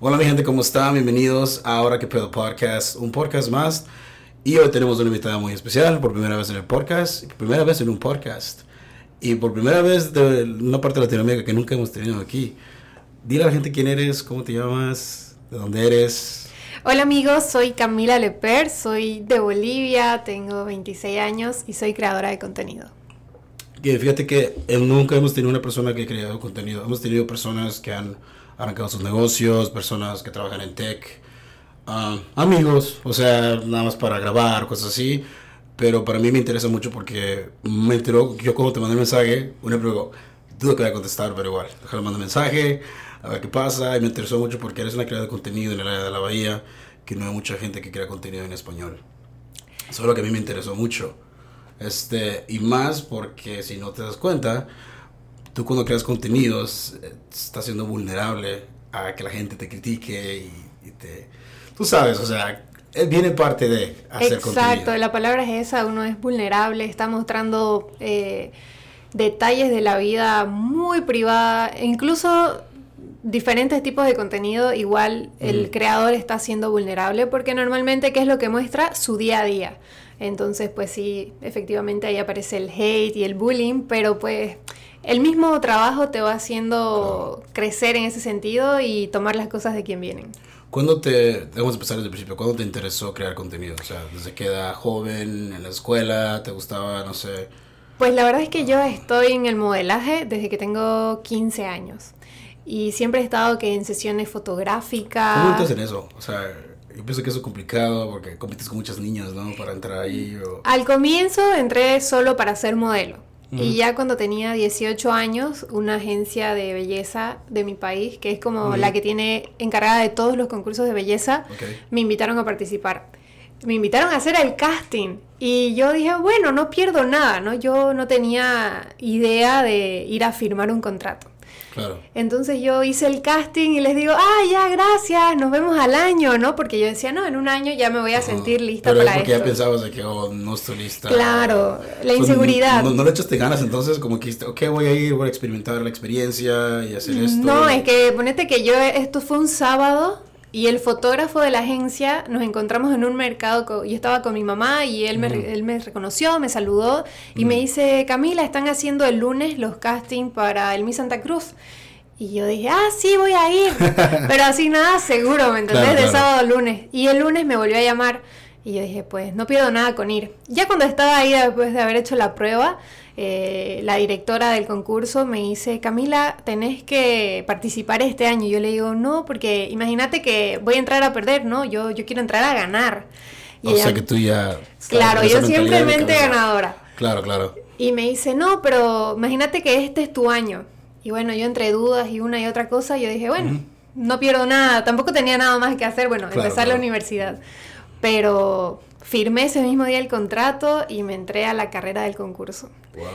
Hola mi gente, ¿cómo están? Bienvenidos a Ahora que Puedo Podcast, un podcast más. Y hoy tenemos una invitada muy especial, por primera vez en el podcast, por primera vez en un podcast. Y por primera vez de una parte de Latinoamérica que nunca hemos tenido aquí. Dile a la gente quién eres, cómo te llamas, de dónde eres. Hola amigos, soy Camila Leper, soy de Bolivia, tengo 26 años y soy creadora de contenido. Que fíjate que eh, nunca hemos tenido una persona que ha creado contenido. Hemos tenido personas que han arrancado sus negocios, personas que trabajan en tech, ah, amigos, o sea, nada más para grabar, cosas así. Pero para mí me interesa mucho porque me enteró, yo cuando te mandé el mensaje, una pregunta, dudo que voy a contestar, pero igual, déjame mandar mensaje, a ver qué pasa. Y me interesó mucho porque eres una creadora de contenido en el área de la bahía, que no hay mucha gente que crea contenido en español. Eso es lo que a mí me interesó mucho. Este, y más porque si no te das cuenta, tú cuando creas contenidos eh, estás siendo vulnerable a que la gente te critique y, te... Tú sabes, o sea, eh, viene parte de hacer contenido. Exacto, la palabra es esa, uno es vulnerable, está mostrando eh, detalles de la vida muy privada, incluso diferentes tipos de contenido, igual el creador está siendo vulnerable porque normalmente, ¿qué es lo que muestra? Su día a día. Entonces, pues sí, efectivamente ahí aparece el hate y el bullying, pero pues el mismo trabajo te va haciendo crecer en ese sentido y tomar las cosas de quien vienen. ¿Cuándo te, vamos a empezar desde el principio, cuándo te interesó crear contenido? O sea, desde que era joven, en la escuela, te gustaba, no sé. Pues la verdad es que yo estoy en el modelaje desde que tengo 15 años. Y siempre he estado que en sesiones fotográficas. ¿Cómo entras en eso? O sea, yo pienso que eso es complicado porque compites con muchas niñas, ¿no? Para entrar ahí. Al comienzo entré solo para ser modelo. Y ya cuando tenía 18 años, una agencia de belleza de mi país, que es como la que tiene encargada de todos los concursos de belleza, me invitaron a participar. Me invitaron a hacer el casting y yo dije, bueno, no pierdo nada, ¿no? Yo no tenía idea de ir a firmar un contrato. Entonces yo hice el casting y les digo, ah, ya, gracias, nos vemos al año, ¿no? Porque yo decía, no, en un año ya me voy a sentir lista pero para es porque ya pensabas de que, oh, no estoy lista. Claro, la inseguridad. No, le echaste ganas, entonces como que, ok, voy a ir, voy a experimentar la experiencia y hacer esto. No, es que ponete que yo, esto fue un sábado y el fotógrafo de la agencia nos encontramos en un mercado, yo estaba con mi mamá y él me, él me reconoció, me saludó y me dice, Camila, están haciendo el lunes los castings para el Miss Santa Cruz. Y yo dije, ah, sí, voy a ir. Pero así nada seguro, ¿me entendés? de sábado a lunes. Y el lunes me volvió a llamar. Y yo dije, pues no pierdo nada con ir. Ya cuando estaba ahí, después de haber hecho la prueba, eh, la directora del concurso me dice, Camila, tenés que participar este año. Y yo le digo, no, porque imagínate que voy a entrar a perder, ¿no? Yo, yo quiero entrar a ganar. o sea que tú ya... Claro, yo simplemente ganadora. Claro, claro. Y me dice, no, pero imagínate que este es tu año. Y bueno, yo entre dudas y una y otra cosa, yo dije, bueno, no pierdo nada, tampoco tenía nada más que hacer, bueno, empezar la universidad. Pero firmé ese mismo día el contrato y me entré a la carrera del concurso. Wow.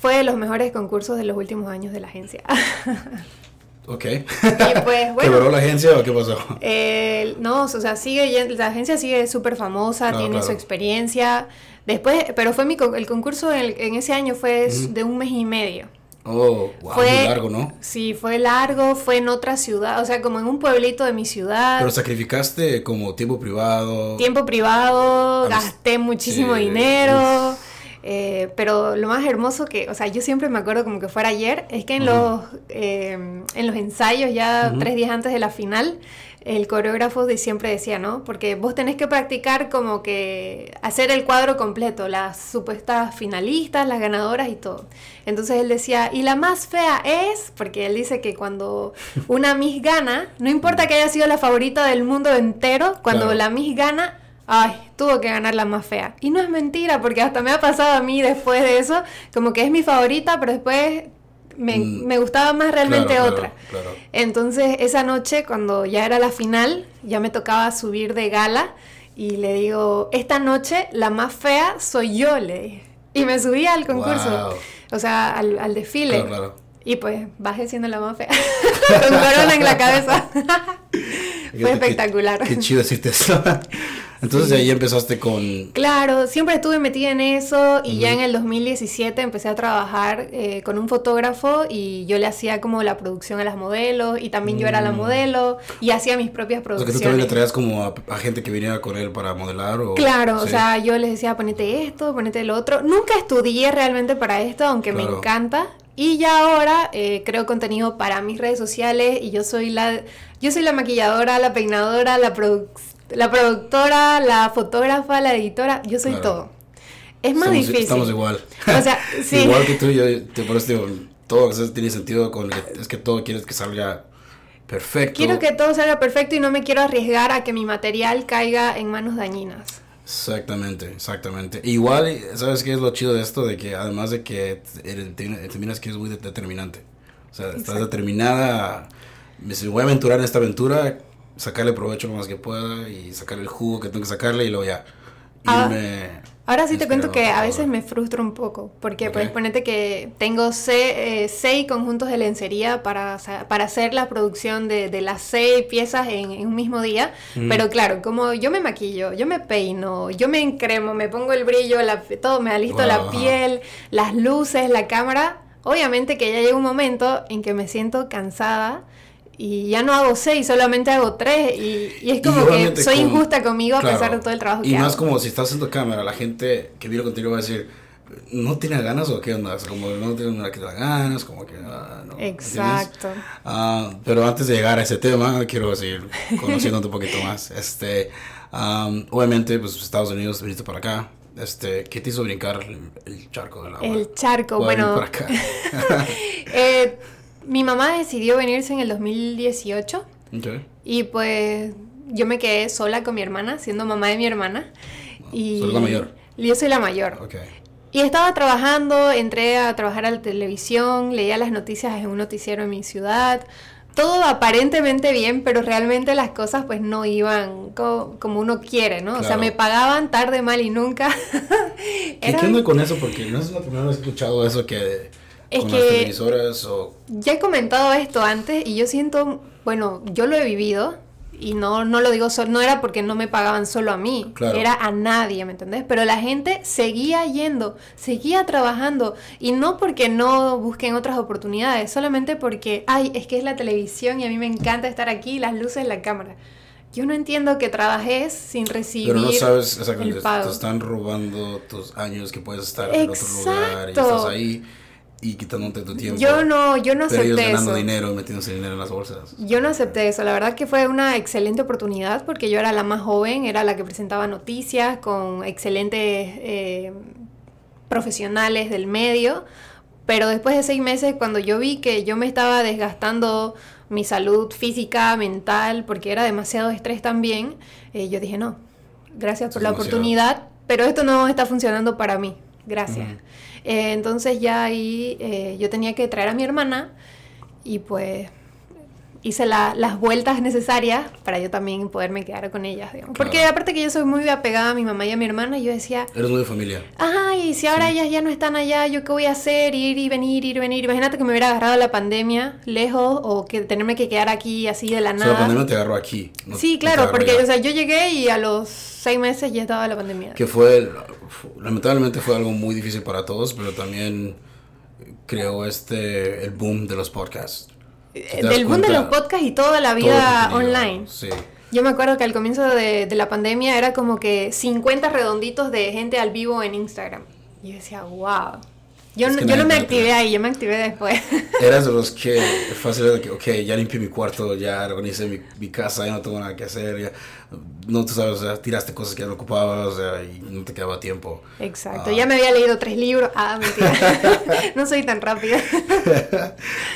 Fue de los mejores concursos de los últimos años de la agencia. Ok. Y pues, bueno, la agencia o qué pasó? no, o sea, sigue, la agencia sigue súper famosa, tiene su experiencia. Después, pero fue mi, el concurso en, ese año fue de un mes y medio. Oh, wow, fue, muy largo, ¿no? Sí, fue largo, fue en otra ciudad, o sea, como en un pueblito de mi ciudad. Pero sacrificaste como tiempo privado. Tiempo privado, gasté muchísimo dinero. Eh, pero lo más hermoso que, o sea, yo siempre me acuerdo como que fuera ayer, es que en, los, eh, en los ensayos, ya tres días antes de la final, el coreógrafo de siempre decía, ¿no? Porque vos tenés que practicar como que hacer el cuadro completo, las supuestas finalistas, las ganadoras y todo. Entonces él decía, y la más fea es, porque él dice que cuando una Miss gana, no importa que haya sido la favorita del mundo entero, cuando la Miss gana, ay, tuvo que ganar la más fea. Y no es mentira, porque hasta me ha pasado a mí después de eso, como que es mi favorita, pero después Mm. me, gustaba más realmente otra. Entonces, esa noche, cuando ya era la final, ya me tocaba subir de gala y le digo, esta noche la más fea soy yo, le Y me subí al concurso, o sea, al, al desfile. Y pues bajé siendo la más fea, con corona en la cabeza. Fue espectacular. Qué, chido decirte eso. Entonces ahí empezaste con... Claro, siempre estuve metida en eso y ya en el 2017 empecé a trabajar eh, con un fotógrafo y yo le hacía como la producción a las modelos y también yo era la mm. modelo y hacía mis propias producciones. O sea, que tú también le traías como a, gente que viniera con él para modelar o... Claro, o sea, yo les decía ponete esto, ponete lo otro. Nunca estudié realmente para esto, aunque me encanta. Y ya ahora eh, creo contenido para mis redes sociales y yo soy la, yo soy la maquilladora, la peinadora, la, la productora, la fotógrafa, la editora, yo soy todo. Es más difícil. Estamos igual. O sea, sí. igual que tú, yo te por eso todo tiene sentido con es que todo quieres que salga perfecto. Quiero que todo salga perfecto y no me quiero arriesgar a que mi material caiga en manos dañinas. Exactamente, exactamente. Igual, ¿sabes qué es lo chido de esto? De que además de que terminas que es muy determinante. O sea, estás determinada, me voy a aventurar en esta aventura, sacarle provecho lo más que pueda y sacarle el jugo que tengo que sacarle y luego ya ah, Ahora sí te cuento que a veces me frustro un poco, porque pues ponete que tengo eh, seis conjuntos de lencería para, para hacer la producción de, de las seis piezas en, un mismo día, mm. pero claro, como yo me maquillo, yo me peino, yo me encremo, me pongo el brillo, la, todo, me alisto la piel, las luces, la cámara, obviamente que ya llega un momento en que me siento cansada y ya no hago seis, solamente hago tres y, es como que soy injusta conmigo a pesar de todo el trabajo que hago. Y más como si estás haciendo cámara, la gente que viene contigo va a decir, ¿no tiene ganas o qué onda? como no tiene nada que da ganas, como que... Ah, no, Exacto. Ah, pero antes de llegar a ese tema, quiero seguir conociéndote un poquito más. Este, obviamente, pues Estados Unidos, viniste para acá. Este, ¿Qué te hizo brincar el, charco del agua? El charco, bueno... Por acá? eh, mi mamá decidió venirse en el 2018. Y pues yo me quedé sola con mi hermana, siendo mamá de mi hermana. Y la mayor? Yo soy la mayor. Y estaba trabajando, entré a trabajar a la televisión, leía las noticias en un noticiero en mi ciudad. Todo aparentemente bien, pero realmente las cosas pues no iban como, uno quiere, ¿no? O sea, me pagaban tarde, mal y nunca. ¿Qué, onda con eso? Porque no es la primera vez que he escuchado eso que es que Ya he comentado esto antes y yo siento, bueno, yo lo he vivido y no, no lo digo solo, no era porque no me pagaban solo a mí, era a nadie, ¿me entendés? Pero la gente seguía yendo, seguía trabajando y no porque no busquen otras oportunidades, solamente porque, ay, es que es la televisión y a mí me encanta estar aquí, las luces, la cámara. Yo no entiendo que trabajes sin recibir Pero no sabes exactamente, te están robando tus años que puedes estar en otro lugar y estás ahí y quitándote tu tiempo. Yo no, yo no acepté ellos ganando dinero, metiéndose dinero en las bolsas. Yo no acepté eso. La verdad que fue una excelente oportunidad porque yo era la más joven, era la que presentaba noticias con excelentes eh, profesionales del medio. Pero después de seis meses, cuando yo vi que yo me estaba desgastando mi salud física, mental, porque era demasiado estrés también, eh, yo dije, no, gracias por la oportunidad, pero esto no está funcionando para mí. Gracias. Eh, entonces ya ahí eh, yo tenía que traer a mi hermana y pues hice las vueltas necesarias para yo también poderme quedar con ellas, digamos. Porque aparte que yo soy muy apegada a mi mamá y a mi hermana, yo decía... Eres muy de familia. Ajá, y si ahora ellas ya no están allá, ¿yo qué voy a hacer? Ir y venir, ir y venir. Imagínate que me hubiera agarrado la pandemia lejos o que tenerme que quedar aquí así de la nada. O la pandemia te agarró aquí. sí, claro, porque o sea, yo llegué y a los seis meses ya estaba la pandemia. Que fue, lamentablemente fue algo muy difícil para todos, pero también creó este, el boom de los podcasts. Del boom de los podcasts y toda la vida online. Sí. Yo me acuerdo que al comienzo de, la pandemia era como que 50 redonditos de gente al vivo en Instagram. Y yo decía, wow. Yo, no, yo no me activé ahí, yo me activé después. Eras de los que fácil de que, ok, ya limpié mi cuarto, ya organicé mi, mi, casa, ya no tengo nada que hacer, ya, no tú sabes, o sea, tiraste cosas que ya no ocupabas, o sea, y no te quedaba tiempo. Exacto, ah. ya me había leído tres libros, ah, mentira, no soy tan rápida.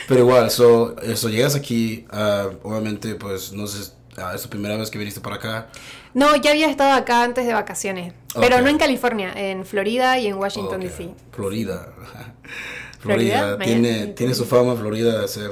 Pero igual, eso so, llegas aquí, uh, obviamente, pues, no sé, uh, ¿es la primera vez que viniste para acá? No, ya había estado acá antes de vacaciones, pero no en California, en Florida y en Washington, D.C. Florida. Florida. Tiene, tiene su fama Florida de ser...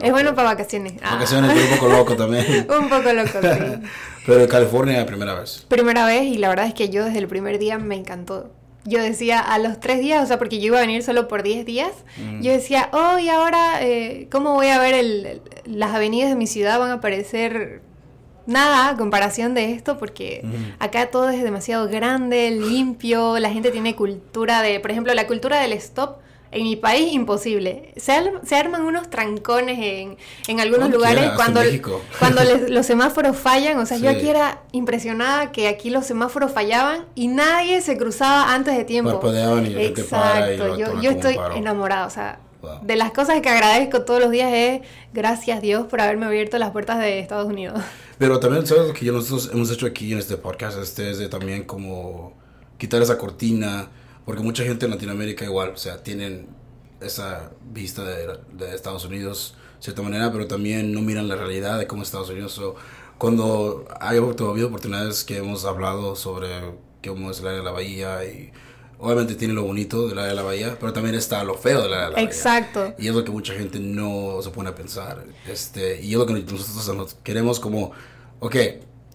Es bueno para vacaciones. Ah. Vacaciones, pero un poco loco también. un poco loco, sí. pero en California primera vez. Primera vez y la verdad es que yo desde el primer día me encantó. Yo decía a los tres días, o sea, porque yo iba a venir solo por diez días, mm. yo decía, oh, y ahora, eh, ¿cómo voy a ver el, las avenidas de mi ciudad? Van a aparecer nada a comparación de esto porque acá todo es demasiado grande, limpio, la gente tiene cultura de, por ejemplo, la cultura del stop en mi país, imposible. Se, arman unos trancones en, en algunos lugares cuando, cuando los semáforos fallan. O sea, yo aquí era impresionada que aquí los semáforos fallaban y nadie se cruzaba antes de tiempo. Exacto, yo, yo estoy enamorada. O sea, de las cosas que agradezco todos los días es gracias Dios por haberme abierto las puertas de Estados Unidos. Pero también, ¿sabes lo que nosotros hemos hecho aquí en este podcast? Este es de también como quitar esa cortina porque mucha gente en Latinoamérica igual, o sea, tienen esa vista de, de Estados Unidos de cierta manera, pero también no miran la realidad de cómo Estados Unidos. cuando hay oportunidades que hemos hablado sobre cómo es el área de la bahía y obviamente tiene lo bonito del área de la bahía, pero también está lo feo del área de la bahía. Exacto. Y es lo que mucha gente no se pone a pensar. Este, y es lo que nosotros queremos como, ok,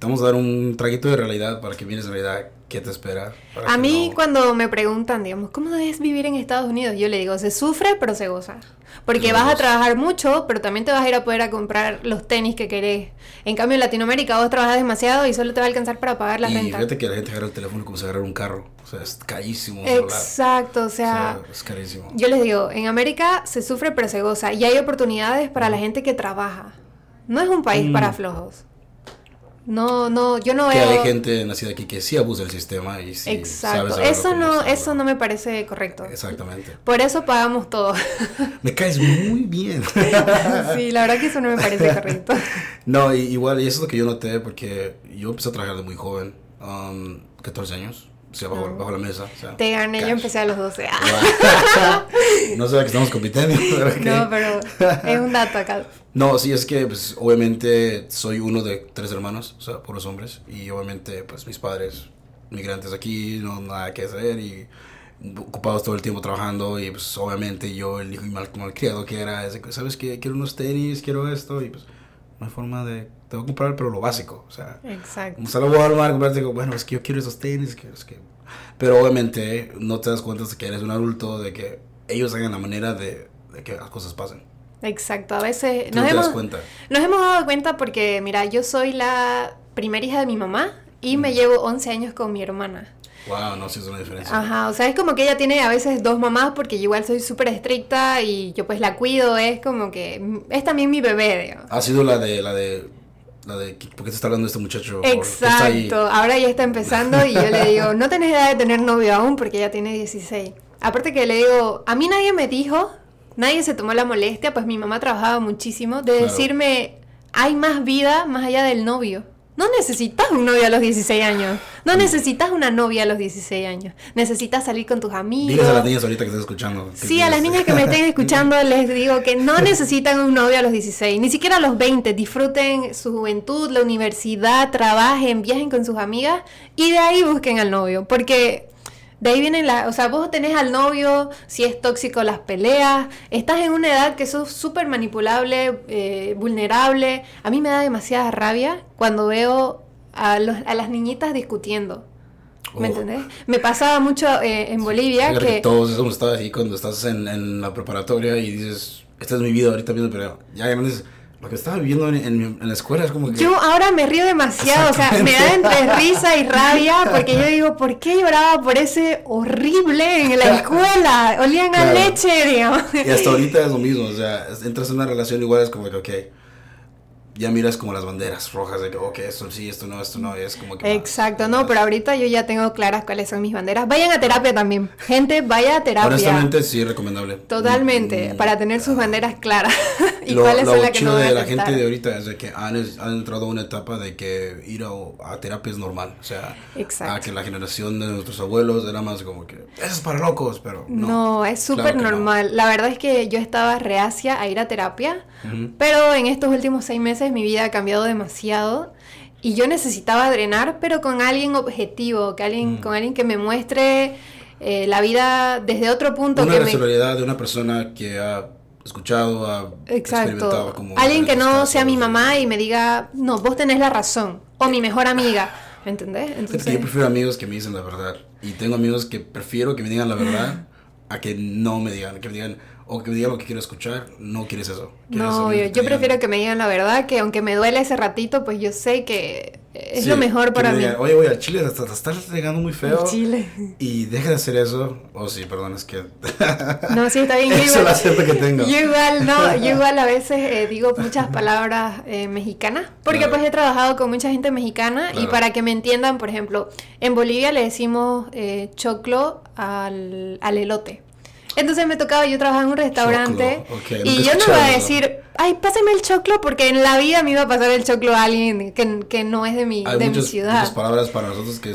vamos a dar un traguito de realidad para que vienes en realidad ¿Qué te espera? A mí cuando me preguntan, digamos, ¿cómo es vivir en Estados Unidos? Yo le digo, se sufre, pero se goza. Porque vas a trabajar mucho, pero también te vas a ir a poder a comprar los tenis que querés. En cambio, en Latinoamérica vos trabajas demasiado y solo te va a alcanzar para pagar la y renta. fíjate que la gente agarra el teléfono como si agarrar un carro. O sea, es carísimo. Exacto, o sea, es carísimo. Yo les digo, en América se sufre, pero se goza. Y hay oportunidades para la gente que trabaja. No es un país para mm. flojos. No, no, yo no que hay gente nacida aquí que sí abusa del sistema y sí Exacto. eso no, eso no me parece correcto. Exactamente. Por eso pagamos todo. me caes muy bien. sí, la verdad que eso no me parece correcto. no, igual, y eso es lo que yo noté porque yo empecé a trabajar de muy joven, um, 14 años. O sea, bajo, bajo la mesa. Te gané, yo empecé a los 12. no sé que estamos compitiendo. no, pero es un dato acá. No, sí, es que pues, obviamente soy uno de tres hermanos, o sea, puros hombres. Y obviamente pues mis padres migrantes aquí, no nada que hacer y ocupados todo el tiempo trabajando y pues obviamente yo el hijo mal, malcriado que era, ese, ¿sabes qué? Quiero unos tenis, quiero esto y pues no hay forma de, te voy a comprar pero lo básico, o sea, Exacto. como salgo a Walmart, comprarte, digo, bueno, es que yo quiero esos tenis, que, es que, pero obviamente no te das cuenta de que eres un adulto, de que ellos hagan la manera de, de que las cosas pasen. Exacto, a veces nos, hemos, nos hemos dado cuenta porque, mira, yo soy la primera hija de mi mamá y me llevo 11 años con mi hermana. Wow, no, sí es una diferencia. Ajá, o sea, es como que ella tiene a veces dos mamás porque yo igual soy súper estricta y yo pues la cuido, es como que es también mi bebé, digamos. Ha sido la de, la de, la de, ¿por qué te está hablando este muchacho? Exacto, ahora ya está empezando y yo le digo, no tenés edad de tener novio aún porque ella tiene 16. Aparte que le digo, a mí nadie me dijo nadie se tomó la molestia, pues mi mamá trabajaba muchísimo, de decirme, hay más vida más allá del novio. No necesitas un novio a los 16 años. No necesitas una novia a los 16 años. Necesitas salir con tus amigos. Diles a las niñas ahorita que estén escuchando. Sí, a las niñas que me estén escuchando les digo que no necesitan un novio a los 16, ni siquiera a los 20. Disfruten su juventud, la universidad, trabajen, viajen con sus amigas y de ahí busquen al novio. Porque de ahí vienen las, o sea, vos tenés al novio, si es tóxico las peleas, estás en una edad que sos súper manipulable, eh, vulnerable. A mí me da demasiada rabia cuando veo a, los, a las niñitas discutiendo. ¿Me oh. entendés? Me pasaba mucho eh, en Bolivia que... Todos eso estaba así cuando estás en, en, la preparatoria y dices, esta es mi vida ahorita mismo, pero ya grandes lo que estaba viviendo en, en, la escuela es como que... Yo ahora me río demasiado, o sea, me da entre risa y rabia, porque yo digo, ¿por qué lloraba por ese horrible en la escuela? Olían a leche, digamos. Y hasta ahorita es lo mismo, o sea, entras en una relación igual, es como que, ok, ya miras como las banderas rojas de que, ok, esto sí, esto no, esto no, es como que... Exacto, no, pero ahorita yo ya tengo claras cuáles son mis banderas. Vayan a terapia también. Gente, vaya a terapia. Honestamente, sí, recomendable. Totalmente, mm, para tener sus banderas claras. y lo, cuáles son las que no de la gente de ahorita es de que han, han entrado a una etapa de que ir a, terapia es normal. O sea, a que la generación de nuestros abuelos era más como que, eso es para locos, pero no. No, es súper normal. La verdad es que yo estaba reacia a ir a terapia, pero en estos últimos seis meses mi vida ha cambiado demasiado y yo necesitaba drenar, pero con alguien objetivo, que alguien, mm. con alguien que me muestre eh, la vida desde otro punto. Una que de una persona que ha escuchado, ha Exacto. como alguien que no sea mi mamá y me diga, no, vos tenés la razón, o mi mejor amiga. ¿Me entendés? Entonces... yo prefiero amigos que me dicen la verdad. Y tengo amigos que prefiero que me digan la verdad a que no me digan, que me digan, o que me digan lo que quiero escuchar, no quieres eso. no, yo, prefiero que me digan la verdad, que aunque me duele ese ratito, pues yo sé que es lo mejor para mí. Oye, oye, al chile te, estás regando muy feo. Chile. Y deja de hacer eso. Oh, sí, perdón, es que. no, sí, está bien. Eso es la que tengo. Yo igual, no, yo igual a veces eh, digo muchas palabras eh, mexicanas, porque pues he trabajado con mucha gente mexicana y para que me entiendan, por ejemplo, en Bolivia le decimos eh, choclo al, al elote. Entonces me tocaba, yo trabajaba en un restaurante y yo no iba a decir, ay, pásame el choclo, porque en la vida me iba a pasar el choclo a alguien que, que no es de mi, de mi ciudad. Hay muchas palabras para nosotros que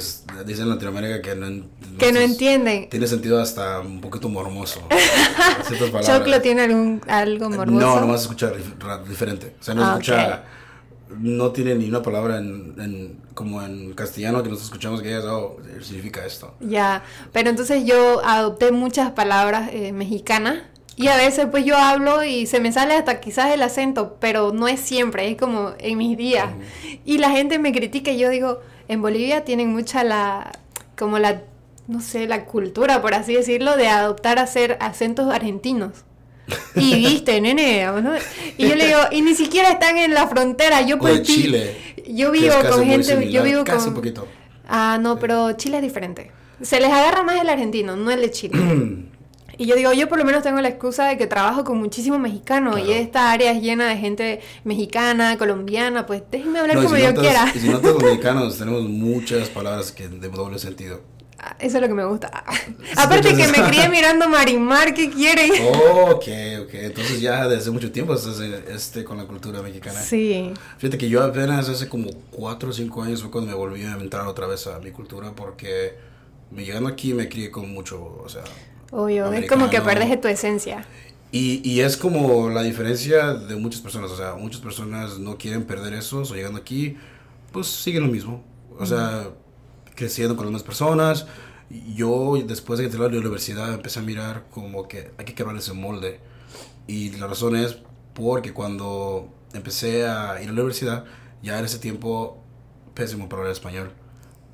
dicen en Latinoamérica que no, que no entienden. Tiene sentido hasta un poquito mormoso. ¿Choclo tiene algún, algo mormoso? No, nomás escucha diferente. O sea, no ah, escucha no tiene ni una palabra en, como en castellano que nosotros escuchamos que eso oh, significa esto. Ya, pero entonces yo adopté muchas palabras eh, mexicanas y a veces pues yo hablo y se me sale hasta quizás el acento, pero no es siempre, es como en mis días. Y la gente me critica y yo digo, en Bolivia tienen mucha la, como la, no sé, la cultura, por así decirlo, de adoptar a hacer acentos argentinos. Y viste, nene, Y yo le digo, y ni siquiera están en la frontera, yo por Chile. Yo vivo con gente, yo vivo casi un poquito. Ah, no, pero Chile es diferente. Se les agarra más el argentino, no el de Chile. y yo digo, yo por lo menos tengo la excusa de que trabajo con muchísimos mexicanos y esta área es llena de gente mexicana, colombiana, pues déjenme hablar como yo quiera. Y si no tengo mexicanos, tenemos muchas palabras que de doble sentido. Eso es lo que me gusta. Aparte que me crié mirando Marimar, ¿qué quiere? Oh, ok, ok. Entonces ya desde mucho tiempo estás este, con la cultura mexicana. Sí. Fíjate que yo apenas hace como 4 o 5 años fue cuando me volví a entrar otra vez a mi cultura porque me llegando aquí me crié con mucho, o sea... Obvio, es como que perdes tu esencia. Y, y, es como la diferencia de muchas personas, o sea, muchas personas no quieren perder eso, o llegando aquí, pues siguen lo mismo. O sea creciendo con las mismas personas. Yo, después de que a la universidad, empecé a mirar como que hay que quebrar ese molde. Y la razón es porque cuando empecé a ir a la universidad, ya en ese tiempo, pésimo para hablar español.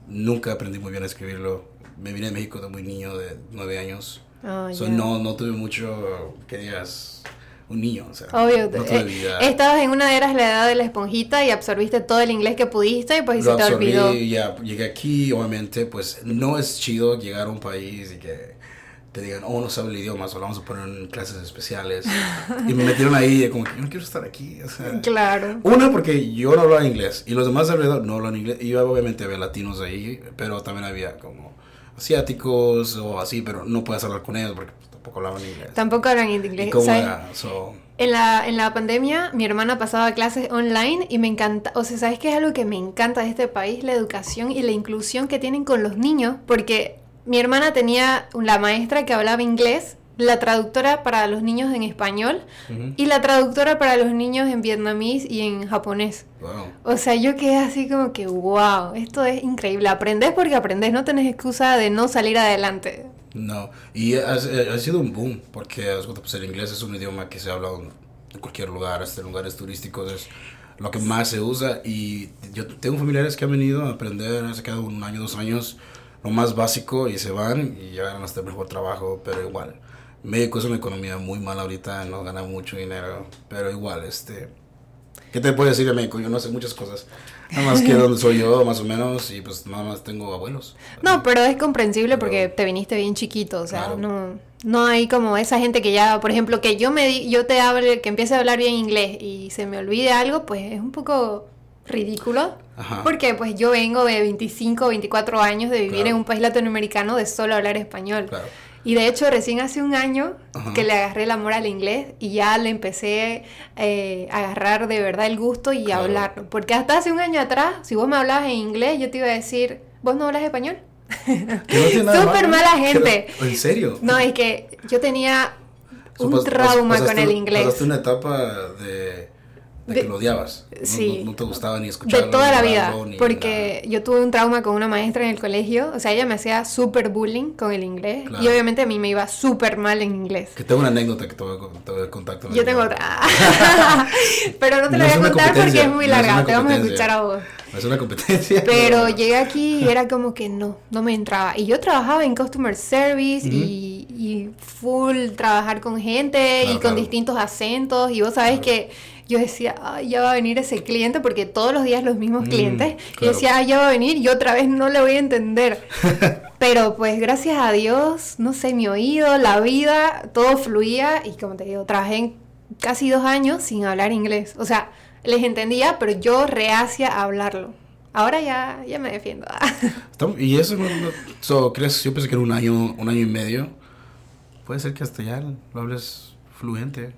Nunca aprendí muy bien a escribirlo. Me vine de México de muy niño, de nueve años. Oh, no, no tuve mucho, que digas, un niño, o sea, Obvio, eh, estabas en una era la edad de la esponjita y absorbiste todo el inglés que pudiste y pues se te olvidó. ya llegué aquí, obviamente, pues no es chido llegar a un país y que te digan, oh, no sabe el idioma, solo vamos a poner en clases especiales. y me metieron ahí, como que yo no quiero estar aquí. O sea, claro. Una, porque yo no hablaba inglés y los demás alrededor no hablan inglés. Y obviamente había latinos ahí, pero también había como asiáticos o así, pero no puedes hablar con ellos porque tampoco hablaban inglés. Tampoco hablan inglés. cómo era? En la, en la pandemia, mi hermana pasaba clases online y me encanta, o sea, ¿sabes qué es algo que me encanta de este país? La educación y la inclusión que tienen con los niños, porque mi hermana tenía la maestra que hablaba inglés, la traductora para los niños en español y la traductora para los niños en vietnamís y en japonés. O sea, yo quedé así como que, wow, esto es increíble. Aprendes porque aprendes, no tenés excusa de no salir adelante. No, y ha, ha sido un boom, porque pues, el inglés es un idioma que se habla en cualquier lugar, hasta en lugares turísticos es lo que más se usa. Y yo tengo familiares que han venido a aprender, se quedado un año, dos años, lo más básico, y se van y llegan hasta el mejor trabajo, pero igual. México es una economía muy mala ahorita, no gana mucho dinero, pero igual, este... ¿Qué te puedo decir de México? Yo no sé muchas cosas. Nada más que donde soy yo, más o menos, y pues nada más tengo abuelos. No, pero es comprensible porque te viniste bien chiquito, o sea, no, no hay como esa gente que ya, por ejemplo, que yo me di, yo te hable, que empiece a hablar bien inglés y se me olvide algo, pues es un poco ridículo. Porque pues yo vengo de 25, 24 años de vivir en un país latinoamericano de solo hablar español. Claro. Y de hecho, recién hace un año que le agarré el amor al inglés y ya le empecé eh, a agarrar de verdad el gusto y a hablarlo. Porque hasta hace un año atrás, si vos me hablabas en inglés, yo te iba a decir, ¿vos no hablas español? Súper mala gente. ¿En serio? No, es que yo tenía un trauma con el inglés. Pasaste una etapa de de, que lo odiabas. Sí. No, te gustaba ni escucharlo. De toda la vida. Porque yo tuve un trauma con una maestra en el colegio. O sea, ella me hacía súper bullying con el inglés. Y obviamente a mí me iba súper mal en inglés. Que tengo una anécdota que te voy a, contar. Yo tengo otra. Pero no te la voy a contar porque es muy larga. te vamos a escuchar a vos. Es una competencia. Pero llegué aquí y era como que no, no me entraba. Y yo trabajaba en customer service y, y, full trabajar con gente y con distintos acentos. Y vos sabés que yo decía, ay, ya va a venir ese cliente, porque todos los días los mismos mm, clientes. Y decía, ay, ya va a venir y otra vez no le voy a entender. Pero pues gracias a Dios, no sé, mi oído, la vida, todo fluía. Y como te digo, trabajé casi dos años sin hablar inglés. O sea, les entendía, pero yo reacia a hablarlo. Ahora ya, ya me defiendo. y eso, so, ¿crees? Yo pensé que era un año, un año y medio. Puede ser que hasta ya lo hables fluente.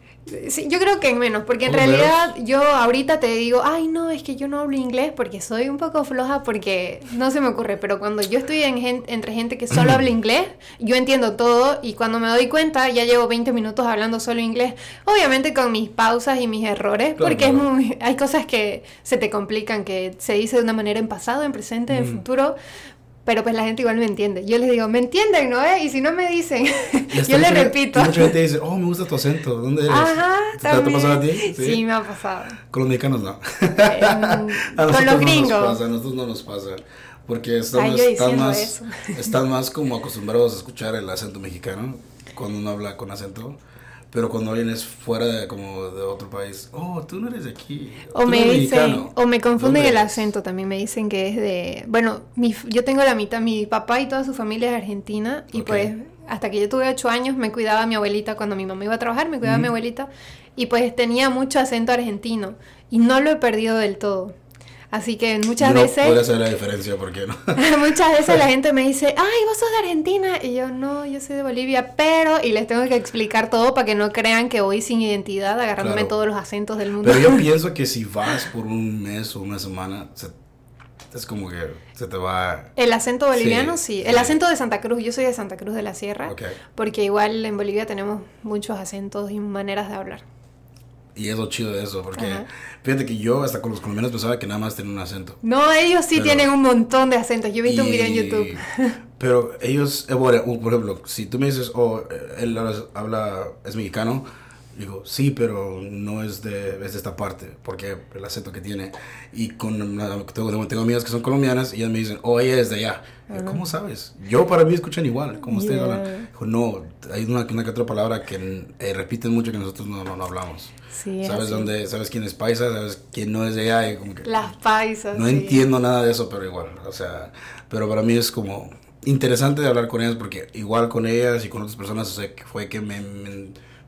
Sí, yo creo que en menos, porque en realidad yo ahorita te digo, ay no, es que yo no hablo inglés porque soy un poco floja porque no se me ocurre, pero cuando yo estoy en entre gente que solo habla inglés, yo entiendo todo y cuando me doy cuenta ya llevo 20 minutos hablando solo inglés, obviamente con mis pausas y mis errores, porque Es muy, hay cosas que se te complican, que se dice de una manera en pasado, en presente, en futuro, pero pues la gente igual me entiende. Yo les digo, ¿me entienden, no? Eh? Y si no me dicen, yo les repito. mucha gente dice, oh, me gusta tu acento. ¿Dónde eres? Ajá, ¿Te, ha pasado a ti? Sí, me ha pasado. Con los mexicanos no. con los gringos. No nos pasa, a nosotros no nos pasa. Porque están, están más, están más como acostumbrados a escuchar el acento mexicano cuando uno habla con acento. Pero cuando vienes fuera de, como de otro país, oh, tú no eres de aquí. O me dicen, o me confunden el acento también, me dicen que es de, bueno, mi, yo tengo la mitad, mi papá y toda su familia es argentina y pues hasta que yo tuve ocho años me cuidaba mi abuelita cuando mi mamá iba a trabajar, me cuidaba mi abuelita y pues tenía mucho acento argentino y no lo he perdido del todo. Así que muchas veces... Puede hacer la diferencia, ¿por qué no? muchas veces la gente me dice, ay, vos sos de Argentina. Y yo, no, yo soy de Bolivia, pero... Y les tengo que explicar todo para que no crean que voy sin identidad, agarrándome todos los acentos del mundo. Pero yo pienso que si vas por un mes o una semana, es como que se te va... El acento boliviano, sí. El acento de Santa Cruz, yo soy de Santa Cruz de la Sierra. Porque igual en Bolivia tenemos muchos acentos y maneras de hablar. Y es lo chido de eso, porque fíjate que yo hasta con los colombianos pensaba que nada más tienen un acento. No, ellos sí tienen un montón de acentos. Yo he visto un video en YouTube. Pero ellos, eh, por ejemplo, si tú me dices, oh, él habla, es mexicano, digo, sí, pero no es de, es de esta parte, porque el acento que tiene. Y con tengo, tengo amigas que son colombianas y ellas me dicen, oh, ella es de allá. ¿Cómo sabes? Yo para mí escuchan igual, como ustedes hablan. no, hay una, una que otra palabra que eh, repiten mucho que nosotros no, no, hablamos. ¿Sabes dónde? ¿Sabes quién es paisa? ¿Sabes quién no es de allá? como que, Las paisas. No entiendo nada de eso, pero igual. O sea, pero para mí es como interesante de hablar con ellas porque igual con ellas y con otras personas o sea, fue que me,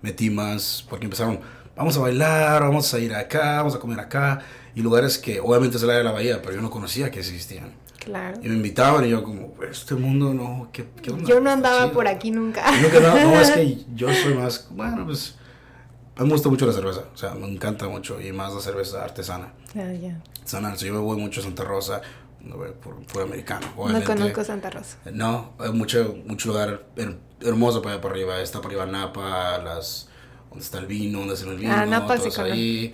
metí más porque empezaron, vamos a bailar, vamos a ir acá, vamos a comer acá. Y lugares que obviamente es el área de la bahía, pero yo no conocía que existían. Claro. Y me invitaban y yo como, este mundo no, ¿qué, qué onda? Yo no andaba por aquí nunca. Nunca no, es que yo soy más, bueno, pues, me gusta mucho la cerveza, o sea, me encanta mucho y más la cerveza artesana. Ah, ya. Yeah. yo me voy mucho a Santa Rosa, no por, por americano. No conozco Santa Rosa. No, hay mucho, mucho lugar hermoso para allá para arriba, está para arriba Napa, las, donde está el vino, donde hacen el vino, ah, Napa sí ahí.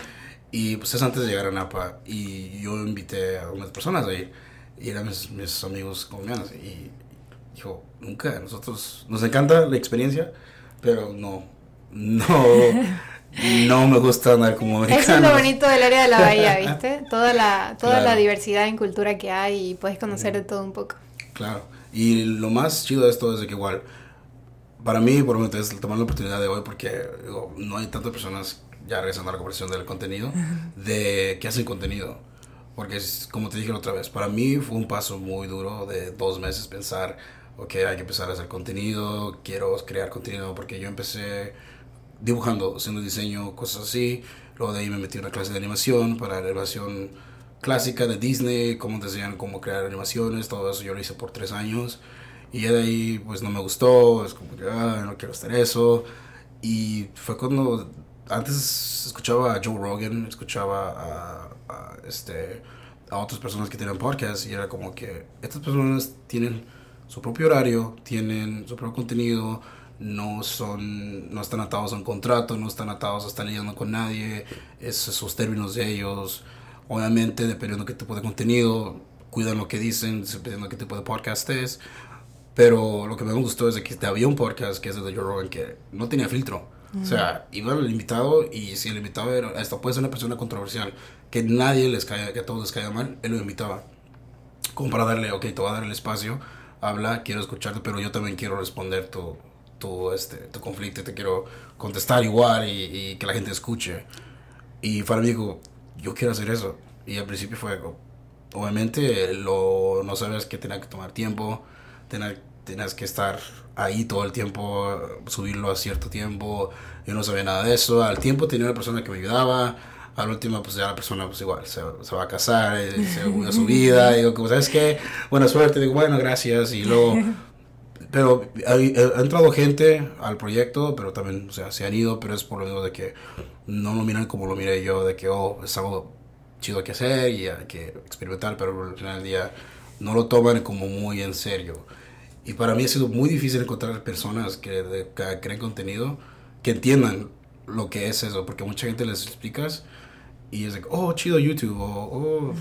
Y pues es antes de llegar a Napa y yo invité a unas personas ahí y eran mis, amigos colombianos. Y dijo, nunca, nosotros, nos encanta la experiencia, pero no, no, no me gusta andar como americano. Eso es lo bonito del área de la bahía, ¿viste? Toda la, toda la diversidad en cultura que hay y puedes conocer de todo un poco. Claro, y lo más chido de esto es de que igual, para mí, por ejemplo, es tomar la oportunidad de hoy porque no hay tantas personas, ya regresando a la conversación del contenido, de que hacen contenido porque es, como te dije la otra vez, para mí fue un paso muy duro de dos meses pensar, ok, hay que empezar a hacer contenido, quiero crear contenido, porque yo empecé dibujando, haciendo diseño, cosas así. Luego de ahí me metí en una clase de animación para animación clásica de Disney, cómo te enseñan cómo crear animaciones, todo eso yo lo hice por tres años. Y de ahí pues no me gustó, es como que ah, no quiero hacer eso. Y fue cuando antes escuchaba a Joe Rogan, escuchaba a a, este, a otras personas que tienen podcast y era como que estas personas tienen su propio horario, tienen su propio contenido, no son, no están atados a un contrato, no están atados a estar lidiando con nadie, esos términos de ellos. Obviamente, dependiendo de qué tipo de contenido, cuidan lo que dicen, dependiendo de qué tipo de podcast es. Pero lo que me gustó es que había un podcast que es de Joe Rogan que no tenía filtro. O sea, iba el invitado y si el invitado era, esto puede ser una persona controversial, que nadie les caiga, que a todos les caiga mal, él lo invitaba. Como para darle, ok, te voy a dar el espacio, habla, quiero escucharte, pero yo también quiero responder tu, tu, este, tu conflicto, te quiero contestar igual y, que la gente escuche. Y para mí dijo, yo quiero hacer eso. Y al principio fue, obviamente, lo, no sabes que tenía que tomar tiempo, tenías que estar ahí todo el tiempo, subirlo a cierto tiempo. Yo no sabía nada de eso. Al tiempo tenía una persona que me ayudaba. Al último, pues ya la persona, pues igual, se, se va a casar, eh, se a su vida. digo, como, ¿sabes qué? Buena suerte. Digo, bueno, gracias. Y luego, pero ha, entrado gente al proyecto, pero también, o sea, se han ido, pero es por lo menos de que no lo miran como lo miré yo, de que, oh, es algo chido que hacer y hay que experimentar, pero al final del día no lo toman como muy en serio. Y para mí ha sido muy difícil encontrar personas que, creen contenido que entiendan lo que es eso, porque mucha gente les explicas y es de, oh, chido YouTube, o, oh,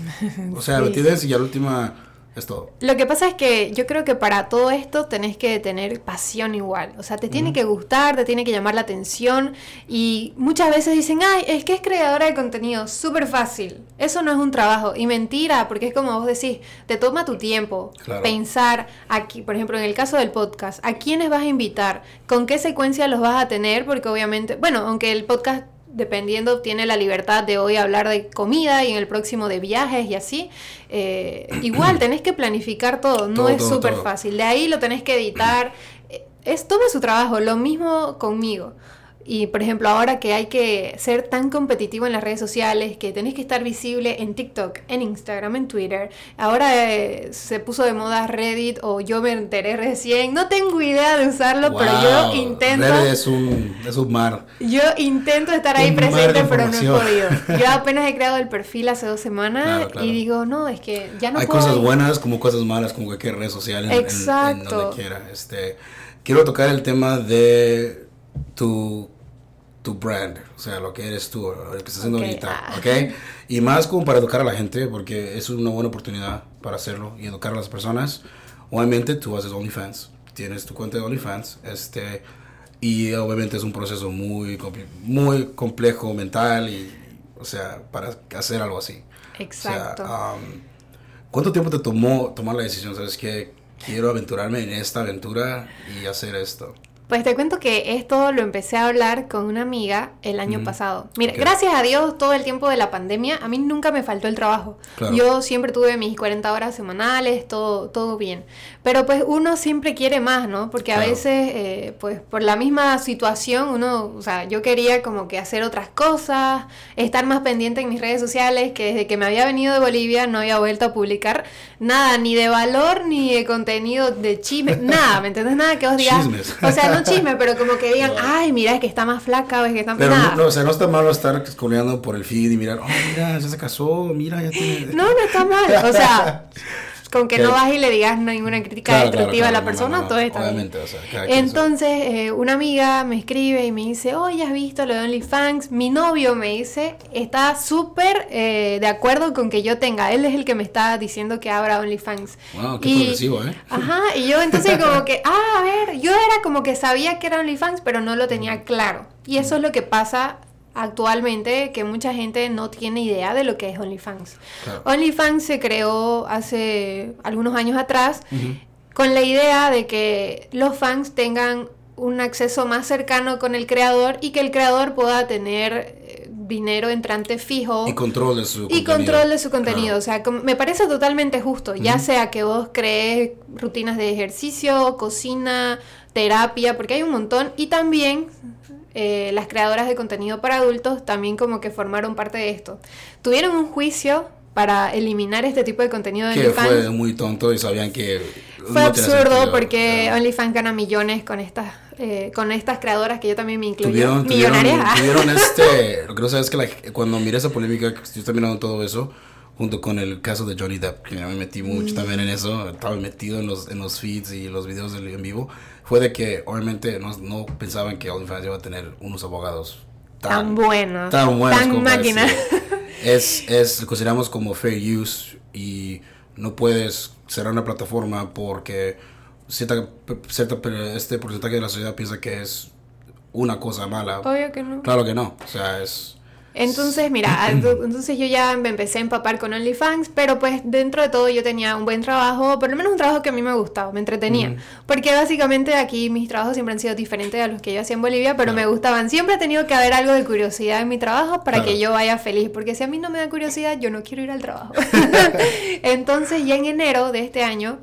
o sea, ¿me entiendes? Y a la última es todo. Lo que pasa es que yo creo que para todo esto tenés que tener pasión igual. O sea, te tiene que gustar, te tiene que llamar la atención. Y muchas veces dicen, ay, es que es creadora de contenido, súper fácil. Eso no es un trabajo. Y mentira, porque es como vos decís, te toma tu tiempo pensar aquí, por ejemplo, en el caso del podcast, ¿a quiénes vas a invitar? ¿Con qué secuencia los vas a tener? Porque obviamente, bueno, aunque el podcast dependiendo, tiene la libertad de hoy hablar de comida y en el próximo de viajes y así. Eh, igual, tenés que planificar todo, no es súper fácil. De ahí lo tenés que editar. Eh, es todo su trabajo, lo mismo conmigo. Y por ejemplo, ahora que hay que ser tan competitivo en las redes sociales, que tenés que estar visible en TikTok, en Instagram, en Twitter. Ahora eh, se puso de moda Reddit o yo me enteré recién. No tengo idea de usarlo, pero yo intento. Reddit es un, es un mar. Yo intento estar ahí presente, pero no he podido. Yo apenas he creado el perfil hace dos semanas y digo, no, es que ya no Hay cosas buenas como cosas malas, como cualquier red social en, Exacto. donde quiera. Este, quiero tocar el tema de tu tu brand, o sea, lo que eres tú, lo que estás haciendo ahorita, ah. ¿ok? Y más como para educar a la gente, porque es una buena oportunidad para hacerlo y educar a las personas. Obviamente tú haces OnlyFans, tienes tu cuenta de OnlyFans, este, y obviamente es un proceso muy, muy complejo mental y, o sea, para hacer algo así. Exacto. ¿Cuánto tiempo te tomó tomar la decisión? ¿Sabes que Quiero aventurarme en esta aventura y hacer esto. Pues te cuento que esto lo empecé a hablar con una amiga el año pasado. Mira, gracias a Dios, todo el tiempo de la pandemia, a mí nunca me faltó el trabajo. Yo siempre tuve mis 40 horas semanales, todo, todo bien. Pero pues uno siempre quiere más, ¿no? Porque a veces, eh, pues por la misma situación, uno, o sea, yo quería como que hacer otras cosas, estar más pendiente en mis redes sociales, que desde que me había venido de Bolivia no había vuelto a publicar nada, ni de valor, ni de contenido de chisme, nada, ¿me entiendes? Nada que os digas. O sea, no chisme, pero como que digan, ay, mira, es que está más flaca o es que está más... Pero no, o sea, no está malo estar escoleando por el feed y mirar, oh, mira, ya se casó, mira, ya tiene... No, no está mal, o sea... con que no vas y le digas ninguna crítica destructiva a la persona, todo está Obviamente, O sea, Entonces, eh, una amiga me escribe y me dice, oye, ¿has visto lo de OnlyFans? Mi novio me dice, está súper eh, de acuerdo con que yo tenga. Él es el que me está diciendo que abra OnlyFans. Wow, qué progresivo, ¿eh? Ajá, y yo entonces como que, ah, a ver, yo era como que sabía que era OnlyFans, pero no lo tenía claro. Y eso es lo que pasa actualmente que mucha gente no tiene idea de lo que es OnlyFans. OnlyFans se creó hace algunos años atrás con la idea de que los fans tengan un acceso más cercano con el creador y que el creador pueda tener eh, dinero entrante fijo y control de su y control de su contenido. O sea me parece totalmente justo ya sea que vos crees rutinas de ejercicio cocina terapia porque hay un montón y también eh, las creadoras de contenido para adultos también como que formaron parte de esto. Tuvieron un juicio para eliminar este tipo de contenido de OnlyFans. fue muy tonto y sabían que... Fue absurdo porque OnlyFans gana millones con estas eh, con estas creadoras que yo también me incluyo. Tuvieron, millonarias. Tuvieron, este... Lo que no sabes es que cuando miré esa polémica, que yo estoy mirando todo eso, junto con el caso de Johnny Depp, que me metí mucho Mm. también en eso, estaba metido en los, en los feeds y los videos en vivo, fue de que obviamente no, no pensaban que OnlyFans iba a tener unos abogados Tan buenos. tan buenos Tan como máquina. ese. Es, es, lo consideramos como fair use y no puedes cerrar una plataforma porque cierta, cierta este porcentaje de la sociedad piensa que es una cosa mala. Obvio que no. Claro que no, o sea, es... Entonces, mira, ento- entonces yo ya me empecé a empapar con OnlyFans, pero pues dentro de todo yo tenía un buen trabajo, por lo menos un trabajo que a mí me gustaba, me entretenía. Porque básicamente aquí mis trabajos siempre han sido diferentes a los que yo hacía en Bolivia, pero me gustaban. Siempre ha tenido que haber algo de curiosidad en mi trabajo para Claro. que yo vaya feliz, porque si a mí no me da curiosidad, yo no quiero ir al trabajo. entonces ya en enero de este año,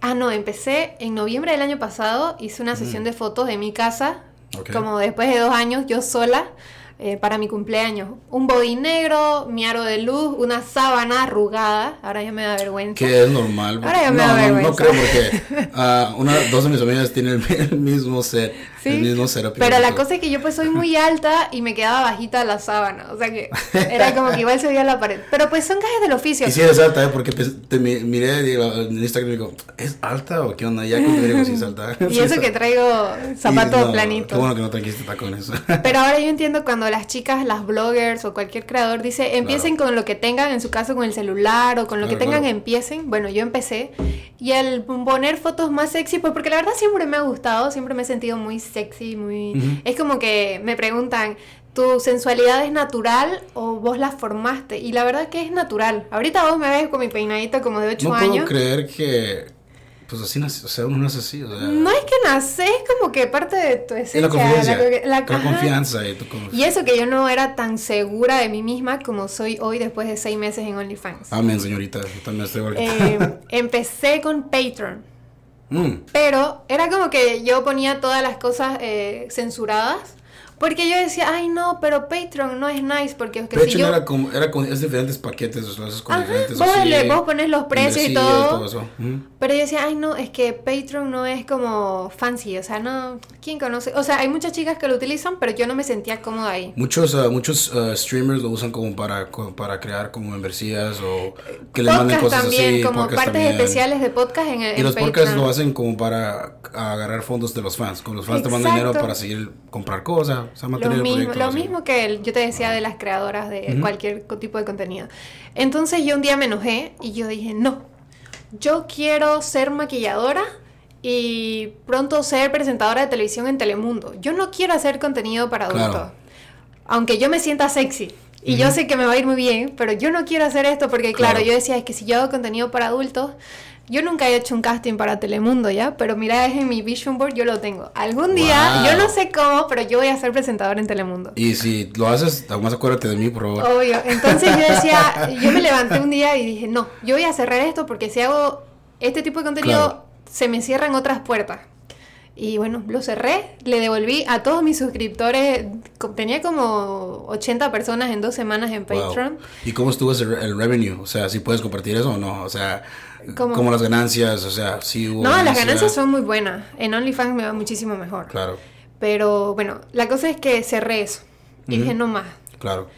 ah no, empecé en noviembre del año pasado, hice una sesión de fotos de mi casa, como después de dos años, yo sola, eh, para mi cumpleaños. Un body negro, mi aro de luz, una sábana arrugada. Ahora ya me da vergüenza. Que es normal. Ahora ya me no, da no, no vergüenza. creo porque ah, una, dos de mis amigas tienen el mismo set, Sí, el mismo setup. Pero la cosa es que yo pues soy muy alta y me quedaba bajita la sábana. O sea que era como que igual se veía la pared. Pero pues son gajes del oficio. Y sí eres alta, ¿eh? Porque pues, te mi- miré en Instagram y digo, ¿es alta o qué onda? Ya me digo, sí es alta. Y eso es que traigo zapatos no, Qué planitos. bueno que no trajiste tacones. Pero ahora yo entiendo cuando las chicas, las bloggers o cualquier creador dice, empiecen con lo que tengan, en su caso con el celular o con lo que tengan, claro. empiecen. Bueno, yo empecé. Y al poner fotos más sexy, pues porque la verdad siempre me ha gustado, siempre me he sentido muy sexy, muy... Es como que me preguntan, ¿tu sensualidad es natural o vos la formaste? Y la verdad que es natural. Ahorita vos me ves con mi peinadito como de 8 no puedo años. creer que, pues así nace, o sea, uno nace así, o sea. No es que nace, es como que parte de tu es esencia. la confianza, la- la- la ajá. confianza y tu confianza. Y eso que yo no era tan segura de mí misma como soy hoy después de seis meses en OnlyFans. Amén, señorita, yo también estoy igual Eh, empecé con Patreon, Mm, pero era como que yo ponía todas las cosas eh, censuradas. Porque yo decía, ay no, pero Patreon no es nice, porque es que de si yo... no era como, era con, es diferentes paquetes, o sea, es con Ajá, diferentes vos, así, le- vos pones los precios y membresías todo. eso. Ujú. Pero yo decía, ay no, es que Patreon no es como fancy, o sea, no, ¿quién conoce? O sea, hay muchas chicas que lo utilizan, pero yo no me sentía cómoda ahí. Muchos, ah, muchos ah, streamers lo usan como para, co- para crear como membresías o que les manden cosas también, así. como partes también. especiales de podcast en, el Y los Patreon. podcasts lo hacen como para agarrar fondos de los fans. Con los fans te mandan Exacto. dinero para seguir comprar cosas, o sea, Lo el mismo, lo así. mismo que el- yo te decía de las creadoras de cualquier tipo de contenido. Entonces yo un día me enojé y yo dije, no, yo quiero ser maquilladora y pronto ser presentadora de televisión en Telemundo. Yo no quiero hacer contenido para adultos. Claro. Aunque yo me sienta sexy. Y yo sé que me va a ir muy bien, pero yo no quiero hacer esto porque, claro, Claro. yo decía, es que si yo hago contenido para adultos, yo nunca he hecho un casting para Telemundo, ¿ya? Pero mira, es en mi vision board, yo lo tengo. Algún día, Wow. yo no sé cómo, pero yo voy a ser presentadora en Telemundo. Y si lo haces, además acuérdate de mí, por favor. Obvio. Entonces yo decía, yo me levanté un día y dije, no, yo voy a cerrar esto porque si hago este tipo de contenido, Claro. se me cierran otras puertas. Y bueno, lo cerré, le devolví a todos mis suscriptores, tenía como 80 personas en dos semanas en Wow. Patreon. ¿Y cómo estuvo el revenue? O sea, si puedes compartir eso o no? O sea, ¿Cómo? como las ganancias, o sea, si hubo No, las ganancia? ganancias son muy buenas. En OnlyFans me va muchísimo mejor. Claro, Pero bueno, la cosa es que cerré eso. Y dije, no más. claro.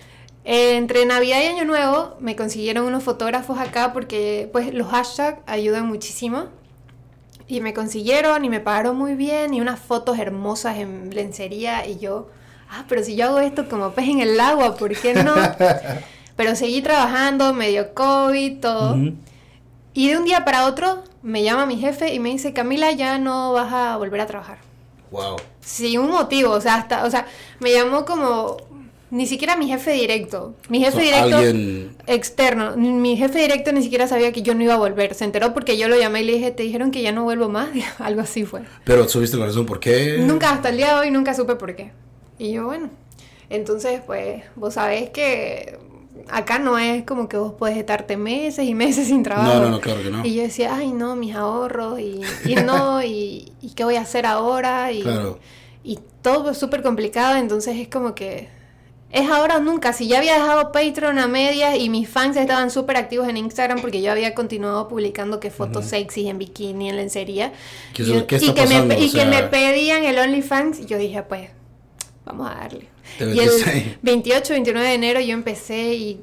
Eh, entre Navidad y Año Nuevo me consiguieron unos fotógrafos acá porque pues los hashtags ayudan muchísimo. Y me consiguieron y me pagaron muy bien y unas fotos hermosas en lencería y yo, ah, pero si yo hago esto como pez en el agua, ¿por qué no? pero seguí trabajando, medio COVID, todo. Y de un día para otro me llama mi jefe y me dice, Camila, ya no vas a volver a trabajar. Wow. Sin un motivo, o sea, hasta, o sea, me llamó como ni siquiera mi jefe directo. Mi jefe directo alguien- externo. Mi jefe directo ni siquiera sabía que yo no iba a volver. Se enteró porque yo lo llamé y le dije, "¿Te dijeron que ya no vuelvo más?" Algo así fue. Pero subiste la razón por qué. Nunca hasta el día de hoy nunca supe por qué. Y yo, bueno, entonces pues vos sabés que acá no es como que vos puedes estarte meses y meses sin trabajo. No, no, no, claro que no. Y yo decía, ay, no, mis ahorros, y, y no, y, y qué voy a hacer ahora, y, Claro. y todo es súper complicado, entonces es como que es ahora o nunca. Si ya había dejado Patreon a medias y mis fans estaban súper activos en Instagram porque yo había continuado publicando que fotos sexy en bikini, en lencería, ¿Qué y, qué y que, me, y O que sea- me pedían el OnlyFans, y yo dije, pues, vamos a darle. Y el metiste ahí. 28, 29 de enero yo empecé y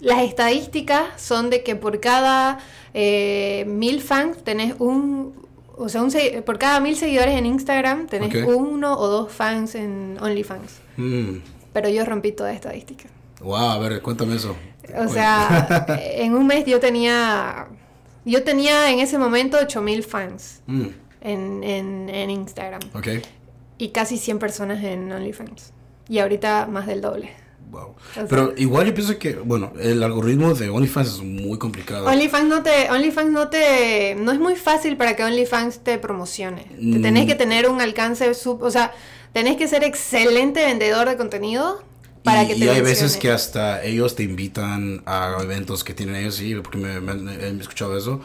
las estadísticas son de que por cada eh, mil fans tenés un, o sea, un, por cada mil seguidores en Instagram tenés uno o dos fans en OnlyFans. Mm. Pero yo rompí toda estadística. Wow, a ver, cuéntame eso. O sea, en un mes yo tenía, yo tenía en ese momento 8000 fans mm. en, en, en, Instagram. Ok. Y casi 100 personas en OnlyFans. Y ahorita más del doble. Wow. Pero igual yo pienso que, bueno, el algoritmo de OnlyFans es muy complicado. OnlyFans no te, OnlyFans no te, no es muy fácil para que OnlyFans te promocione. Te tenés mm. que tener un alcance, sub, o sea, tenés que ser excelente vendedor de contenido para que te Y hay veces que hasta ellos te invitan a eventos que tienen ellos, sí, porque me, he escuchado eso.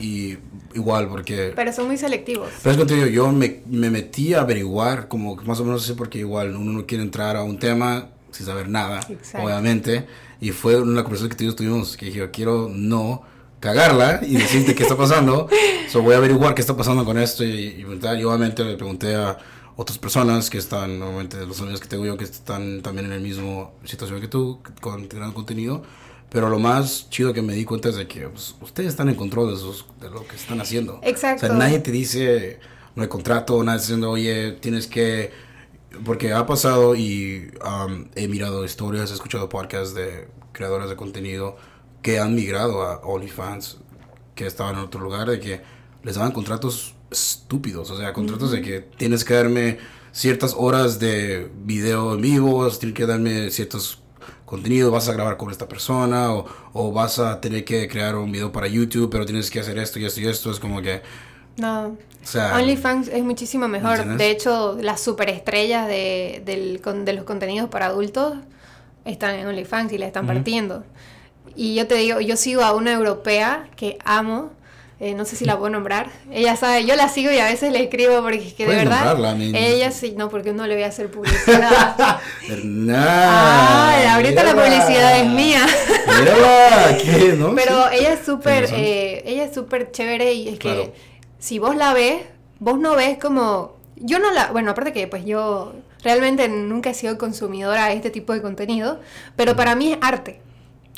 Y igual, porque... Pero son muy selectivos. Pero es contigo, yo me, me metí a averiguar, como más o menos sé, porque igual uno no quiere entrar a un tema sin saber nada, obviamente. Y fue una conversación que tuvimos, que dije, quiero no cagarla y decirte qué está pasando. so voy a averiguar qué está pasando con esto. Y, y, obviamente le pregunté a otras personas que están, normalmente los amigos que tengo yo, que están también en la misma situación que tú, con gran contenido. Pero lo más chido que me di cuenta es de que pues, ustedes están en control de, sus, de lo que están haciendo. Exacto. O sea, nadie te dice, no hay contrato, nadie diciendo, oye, tienes que porque ha pasado y um, he mirado historias, he escuchado podcasts de creadores de contenido que han migrado a OnlyFans, que estaban en otro lugar, de que les daban contratos estúpidos, o sea, contratos de que tienes que darme ciertas horas de video en vivo, tienes que darme ciertos contenidos, vas a grabar con esta persona o, o, vas a tener que crear un video para YouTube, pero tienes que hacer esto y esto y esto, es como que no. OnlyFans es muchísimo mejor. De hecho, las superestrellas de, del, de los contenidos para adultos están en OnlyFans y la están partiendo. Y yo te digo, yo sigo a una europea que amo. Eh, no sé si la puedo nombrar. Ella sabe, yo la sigo y a veces le escribo porque es que de verdad. Ella sí, no, porque no le voy a hacer publicidad. Ay, ahorita la publicidad es mía. Pero ella es súper, eh, ella es súper chévere y es que si vos la ves, vos no ves como... Yo no la... Bueno, aparte que pues yo realmente nunca he sido consumidora de este tipo de contenido, pero para mí es arte.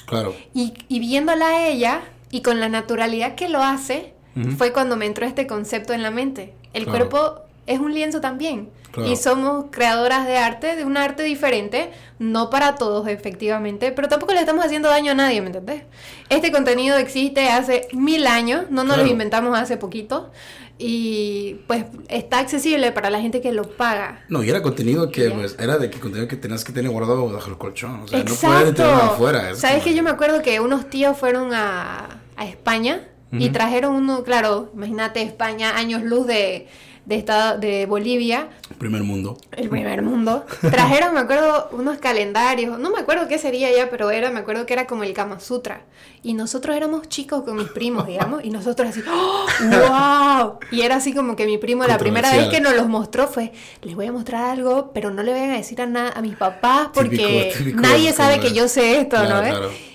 Claro. Y, y viéndola a ella y con la naturalidad que lo hace, fue cuando me entró este concepto en la mente. El cuerpo es un lienzo también. Y somos creadoras de arte, de un arte diferente, no para todos efectivamente, pero tampoco le estamos haciendo daño a nadie, ¿me entendés? Este contenido existe hace mil años, no nos lo inventamos hace poquito, y pues está accesible para la gente que lo paga. No, y era contenido que pues era de que contenido que tenías que tener guardado bajo el colchón, o sea, no puedes tenerlo afuera. ¿Sabes que yo me acuerdo que unos tíos fueron a, a España y trajeron uno, claro, imagínate España, años luz de de, estado, de Bolivia. Primer mundo. El primer mundo. Trajeron, me acuerdo, unos calendarios. No me acuerdo qué sería ya, pero era, me acuerdo que era como el Kama Sutra. Y nosotros éramos chicos con mis primos, digamos, y nosotros así, ¡wow! Y era así como que mi primo, la primera vez que nos los mostró fue, les voy a mostrar algo, pero no le vayan a decir a, nada a mis papás porque nadie sabe que yo sé esto, ¿no?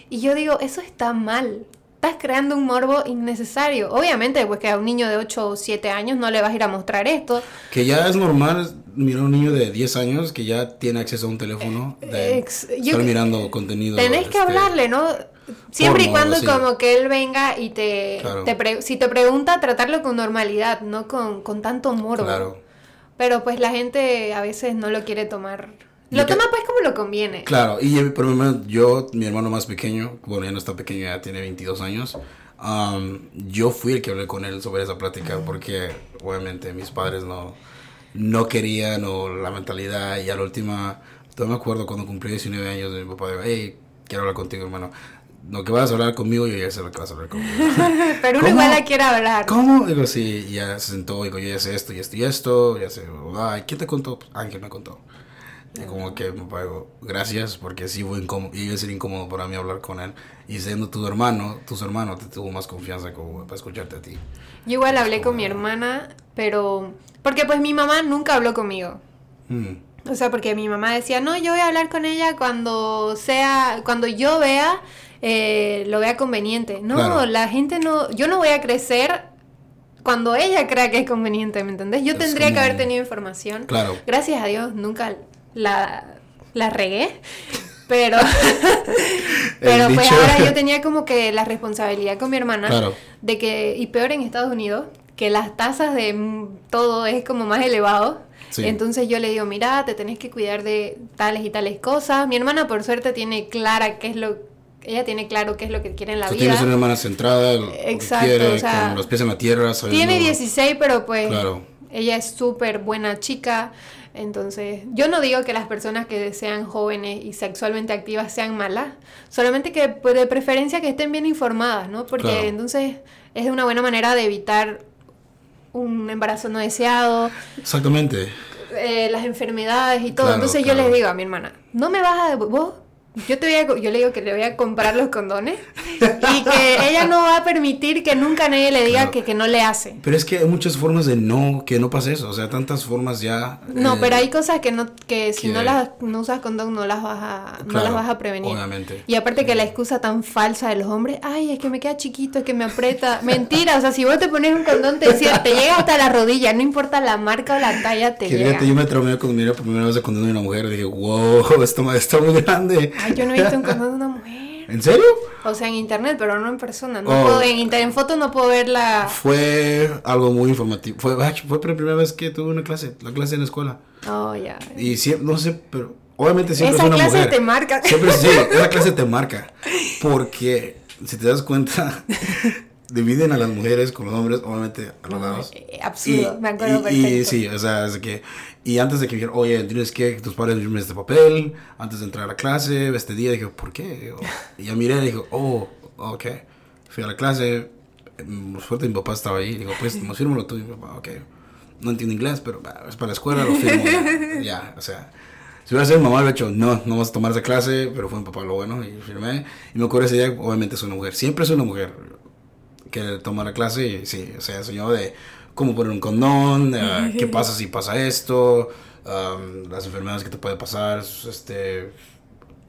Y yo digo, eso está mal estás creando un morbo innecesario. Obviamente, pues que a un niño de 8 o 7 años no le vas a ir a mostrar esto. Que ya es normal mirar a un niño de 10 años que ya tiene acceso a un teléfono, de estar mirando contenido. Tenés que este, hablarle, ¿no? Siempre y cuando como que él venga y te, si te pregunta, tratarlo con normalidad, no con, con tanto morbo. Claro. Pero pues la gente a veces no lo quiere tomar lo toma pues como lo conviene. Claro, y por ejemplo, yo, mi hermano más pequeño, bueno, ya no está pequeño, ya tiene 22 años, yo fui el que hablé con él sobre esa plática porque obviamente mis padres no, no querían o la mentalidad y a la última, no me acuerdo cuando cumplí 19 años, mi papá dijo, hey, quiero hablar contigo, hermano. No, que vas a hablar conmigo, yo ya sé lo que vas a hablar conmigo. Pero uno igual la quiere hablar. ¿Cómo? Digo, sí, ya se sentó, digo, yo ya sé esto y esto y esto, ya sé, ay, ¿quién te contó? Ángel me contó. Como que me pago, gracias, porque sí fue incómodo, iba a ser incómodo para mí hablar con él. Y siendo tu hermano, tus hermanos te tuvo más confianza como para escucharte a ti. Yo igual hablé con mi hermana, pero... Porque pues mi mamá nunca habló conmigo. Mm. O sea, porque mi mamá decía, no, yo voy a hablar con ella cuando sea, cuando yo vea, eh, lo vea conveniente. No, la gente no, yo no voy a crecer cuando ella crea que es conveniente, ¿me entendés? Yo tendría que haber tenido información. Claro. Gracias a Dios, nunca la, la regué. Pero, pero pues ahora yo tenía como que la responsabilidad con mi hermana de que, y peor en Estados Unidos, que las tasas de todo es como más elevado. Entonces yo le digo, mira, te tenés que cuidar de tales y tales cosas. Mi hermana por suerte tiene clara qué es lo ella tiene claro qué es lo que quiere en la vida. Tienes una hermana centrada, Exacto, quiere, con los pies en la tierra. Tiene 16, pero pues ella es súper buena chica. Entonces, yo no digo que las personas que sean jóvenes y sexualmente activas sean malas, solamente que pues, de preferencia que estén bien informadas, ¿no? Porque entonces es una buena manera de evitar un embarazo no deseado. Exactamente. Eh, las enfermedades y todo. entonces yo les digo a mi hermana, no me vas a... Vos yo, te voy a, yo le digo que le voy a comprar los condones y que ella no va a permitir que nunca nadie le diga que, que, no le hace. Pero es que hay muchas formas de no, que no pase eso, o sea, tantas formas ya... No, eh, pero hay cosas que no que si no las no usas condón no las vas a no las vas a prevenir. Obviamente. Y aparte que la excusa tan falsa de los hombres, ay, es que me queda chiquito, es que me aprieta. Mentira, o sea, si vos te pones un condón te decía, te llega hasta la rodilla, no importa la marca o la talla, te llega. yo me traumé cuando miré por primera vez el condón de una mujer, dije, "Wow, esto está muy grande." Yo no he visto un condón de una mujer. ¿En serio? O sea, en internet, pero no en persona. No oh. puedo, en, en foto no puedo ver la... Fue algo muy informativo. Fue, fue la primera vez que tuve una clase, la clase en la escuela. Oh, ya. Y siempre, no sé, pero obviamente siempre esa es una clase mujer. te marca. Siempre sí, esa clase te marca. Porque, si te das cuenta, dividen a las mujeres con los hombres, obviamente, a los lados. Absurdo, me acuerdo y, perfecto. Y sí, o sea, es que y antes de que me dijeran, oye, tienes que tus padres firmen este papel, antes de entrar a la clase, este día, dije, ¿por qué? Y ya miré y dije, oh, ok. Fui a la clase, por suerte mi papá estaba ahí, digo, pues, no fírmalo tú, y mi papá, ok. No entiendo inglés, pero es para la escuela, lo firmo. ya, o sea. Si hubiera sido mi mamá, hubiera hecho, no, no vas a tomar esa clase, pero fue mi papá lo bueno, y firmé. Y me acuerdo ese día, obviamente es una mujer, siempre es una mujer que toma la clase, y sí, o sea, enseñó de cómo poner un condón, eh, qué pasa si pasa esto, las enfermedades que te puede pasar, este,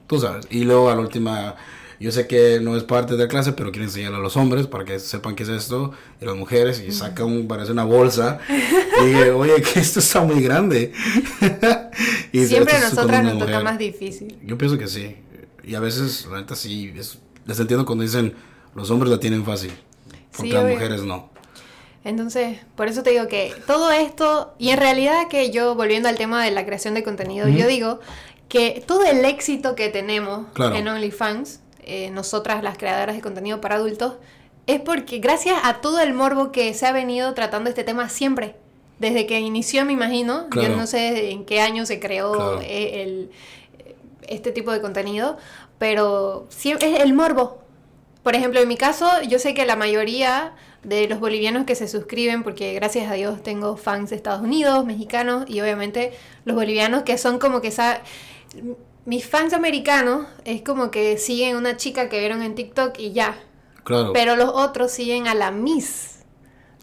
tú sabes. Y luego a la última, yo sé que no es parte de la clase, pero quiero enseñarle a los hombres para que sepan qué es esto, y las mujeres, y saca un, parece una bolsa, y dije, oye, que esto está muy grande. y Siempre a nosotras nos toca más difícil. Yo pienso que sí, y a veces, la neta sí, les entiendo cuando dicen, los hombres la tienen fácil, porque las mujeres no. Entonces, por eso te digo que todo esto, y en realidad que yo, volviendo al tema de la creación de contenido, yo digo que todo el éxito que tenemos en OnlyFans, eh, nosotras las creadoras de contenido para adultos, es porque gracias a todo el morbo que se ha venido tratando este tema siempre. Desde que inició, me imagino, yo no sé en qué año se creó e, el, este tipo de contenido, pero es el morbo. Por ejemplo, en mi caso, yo sé que la mayoría de los bolivianos que se suscriben, porque gracias a Dios tengo fans de Estados Unidos, mexicanos y obviamente los bolivianos que son como que... Mis fans americanos es como que siguen una chica que vieron en TikTok y ya. Claro. Pero los otros siguen a la Miss.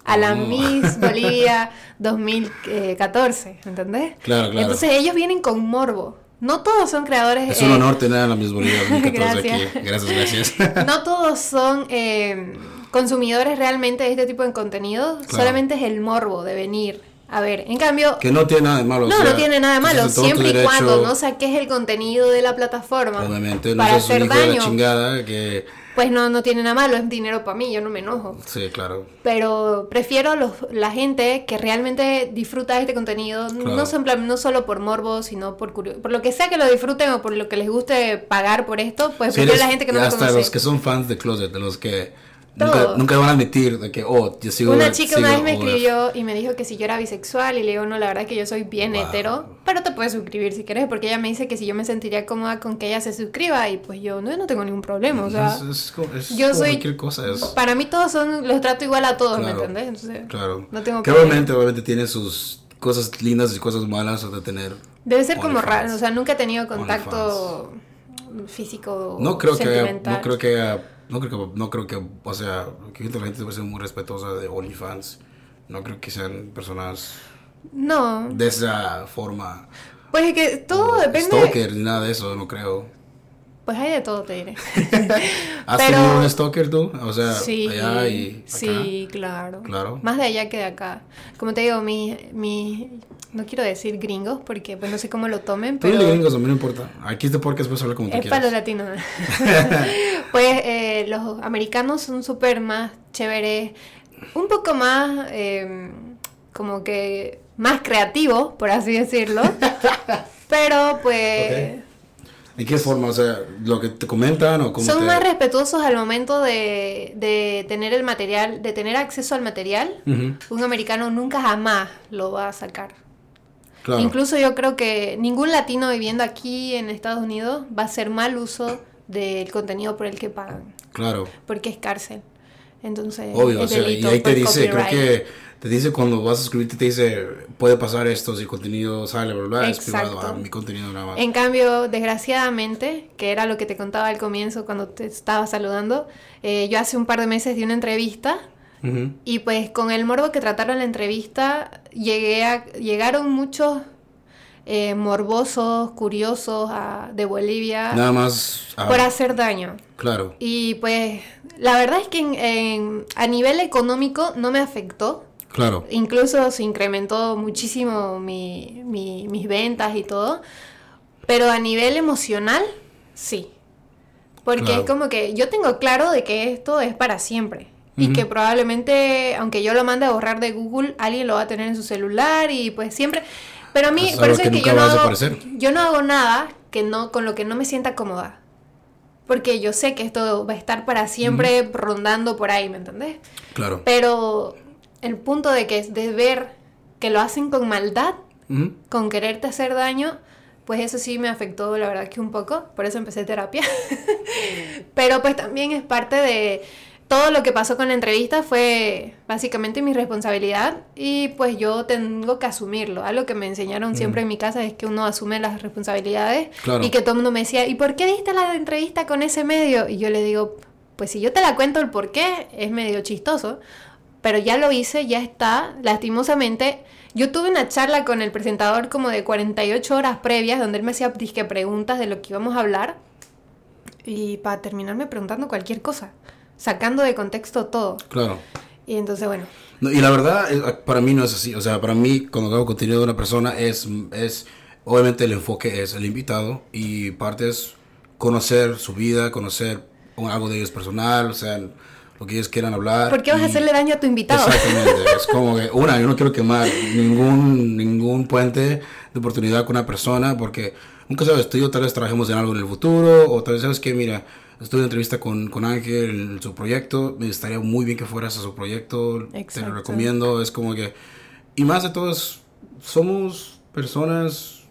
A la oh. Miss Bolivia 2014, ¿entendés? Claro, claro. Entonces ellos vienen con morbo. No todos son creadores. Es un eh, honor tener a la Miss Bolivia 2014 aquí. Gracias, gracias. no todos son eh, consumidores realmente de este tipo de contenido, solamente es el morbo de venir a ver. En cambio... Que no tiene nada de malo. No, no tiene nada de malo, siempre y cuando no saques el contenido de la plataforma. Obviamente, no para hacer daño. chingada que... Pues no, no tiene nada malo, es dinero para mí, yo no me enojo. Sí, claro. Pero prefiero los, la gente que realmente disfruta de este contenido, no, son, no solo por morbo, sino por por lo que sea que lo disfruten o por lo que les guste pagar por esto, pues prefiero la gente que no lo conoce. Hasta los que son fans de Closet, de los que Nunca, nunca, van a admitir de que, oh, yo sigo... Una chica una vez me escribió y me dijo que si yo era bisexual y le digo, no, la verdad es que yo soy bien hetero, pero te puedes suscribir si quieres, porque ella me dice que si yo me sentiría cómoda con que ella se suscriba y pues yo no, no tengo ningún problema, o sea... Es, yo soy... Cualquier cosa es... Para mí todos son, los trato igual a todos, ¿me entendés? Entonces, claro. No tengo que obviamente, obviamente tiene sus cosas lindas y cosas malas de tener... Debe ser como raro, o sea, nunca he tenido contacto físico no creo que no creo que no creo que, no creo que, o sea, que la gente debe ser muy respetuosa de OnlyFans. No creo que sean personas no. de esa forma. Pues es que todo depende. Stalker, nada de eso, no creo. Pues hay de todo, te diré. ¿Has tenido un stalker tú? O sea, sí, allá y acá. Sí, claro. Claro. Más de allá que de acá. Como te digo, mi, mi no quiero decir gringos porque pues no sé cómo lo tomen, pero... Tú gringos, a mí no importa. Aquí este podcast puedes hablar como tú es quieras. para los latinos. pues eh, los americanos son súper más chéveres, un poco más eh, como que más creativos, por así decirlo. pero pues... Okay. ¿En qué forma? O sea, lo que te comentan o cómo Son te... más respetuosos al momento de, de, tener el material, de tener acceso al material. Uh -huh. Un americano nunca jamás lo va a sacar. Claro. Incluso yo creo que ningún latino viviendo aquí en Estados Unidos va a hacer mal uso del contenido por el que pagan. Claro. Porque es cárcel. Entonces, Obvio, es o sea, y ahí te por dice, creo que te dice cuando vas a suscribirte, te dice, puede pasar esto si el contenido sale, bla, bla, es privado, ah, mi contenido nada más. En cambio, desgraciadamente, que era lo que te contaba al comienzo cuando te estaba saludando, eh, yo hace un par de meses di una entrevista Uh -huh. y pues con el morbo que trataron la entrevista, llegué a, llegaron muchos eh, morbosos, curiosos a- de Bolivia Nada más. ah, por hacer daño. Claro, Y pues la verdad es que en- en- a nivel económico no me afectó. claro. Incluso se incrementó muchísimo mi- mi- mis ventas y todo. Pero a nivel emocional, sí. Porque Claro. es como que yo tengo claro de que esto es para siempre. Y que probablemente, aunque yo lo mande a borrar de Google, alguien lo va a tener en su celular y pues siempre... Pero a mí, Es por eso que es que yo no, hago, yo no hago nada que no, con lo que no me sienta cómoda. Porque yo sé que esto va a estar para siempre rondando por ahí, ¿me entendés? Claro. Pero el punto de que es de ver que lo hacen con maldad, Ujú. con quererte hacer daño, pues eso sí me afectó, la verdad que un poco, por eso empecé terapia. Pero pues también es parte de todo lo que pasó con la entrevista fue básicamente mi responsabilidad y pues yo tengo que asumirlo. Algo que me enseñaron siempre en mi casa es que uno asume las responsabilidades Claro. y que todo el mundo me decía, ¿y por qué diste la entrevista con ese medio? Y yo le digo, pues si yo te la cuento el por qué, es medio chistoso, pero ya lo hice, ya está, lastimosamente. Yo tuve una charla con el presentador como de 48 horas previas, donde él me hacía disque preguntas de lo que íbamos a hablar, y para terminarme preguntando cualquier cosa, sacando de contexto todo. Claro. Y entonces, bueno, No, y la verdad, para mí no es así. O sea, para mí, cuando hago contenido de una persona, es, es obviamente el enfoque es el invitado y parte es conocer su vida, conocer un- algo de ellos personal, o sea, lo que ellos quieran hablar. ¿por qué vas a y- hacerle daño a tu invitado? Exactamente, es como que, una, yo no quiero quemar ningún, ningún puente de oportunidad con una persona porque nunca sabes, tú y yo tal vez trabajemos en algo en el futuro o tal vez sabes que, mira, estuve en entrevista con, con Ángel en su proyecto, me estaría muy bien que fueras a su proyecto, te Exacto. lo recomiendo, es como que, y más de todo es, somos personas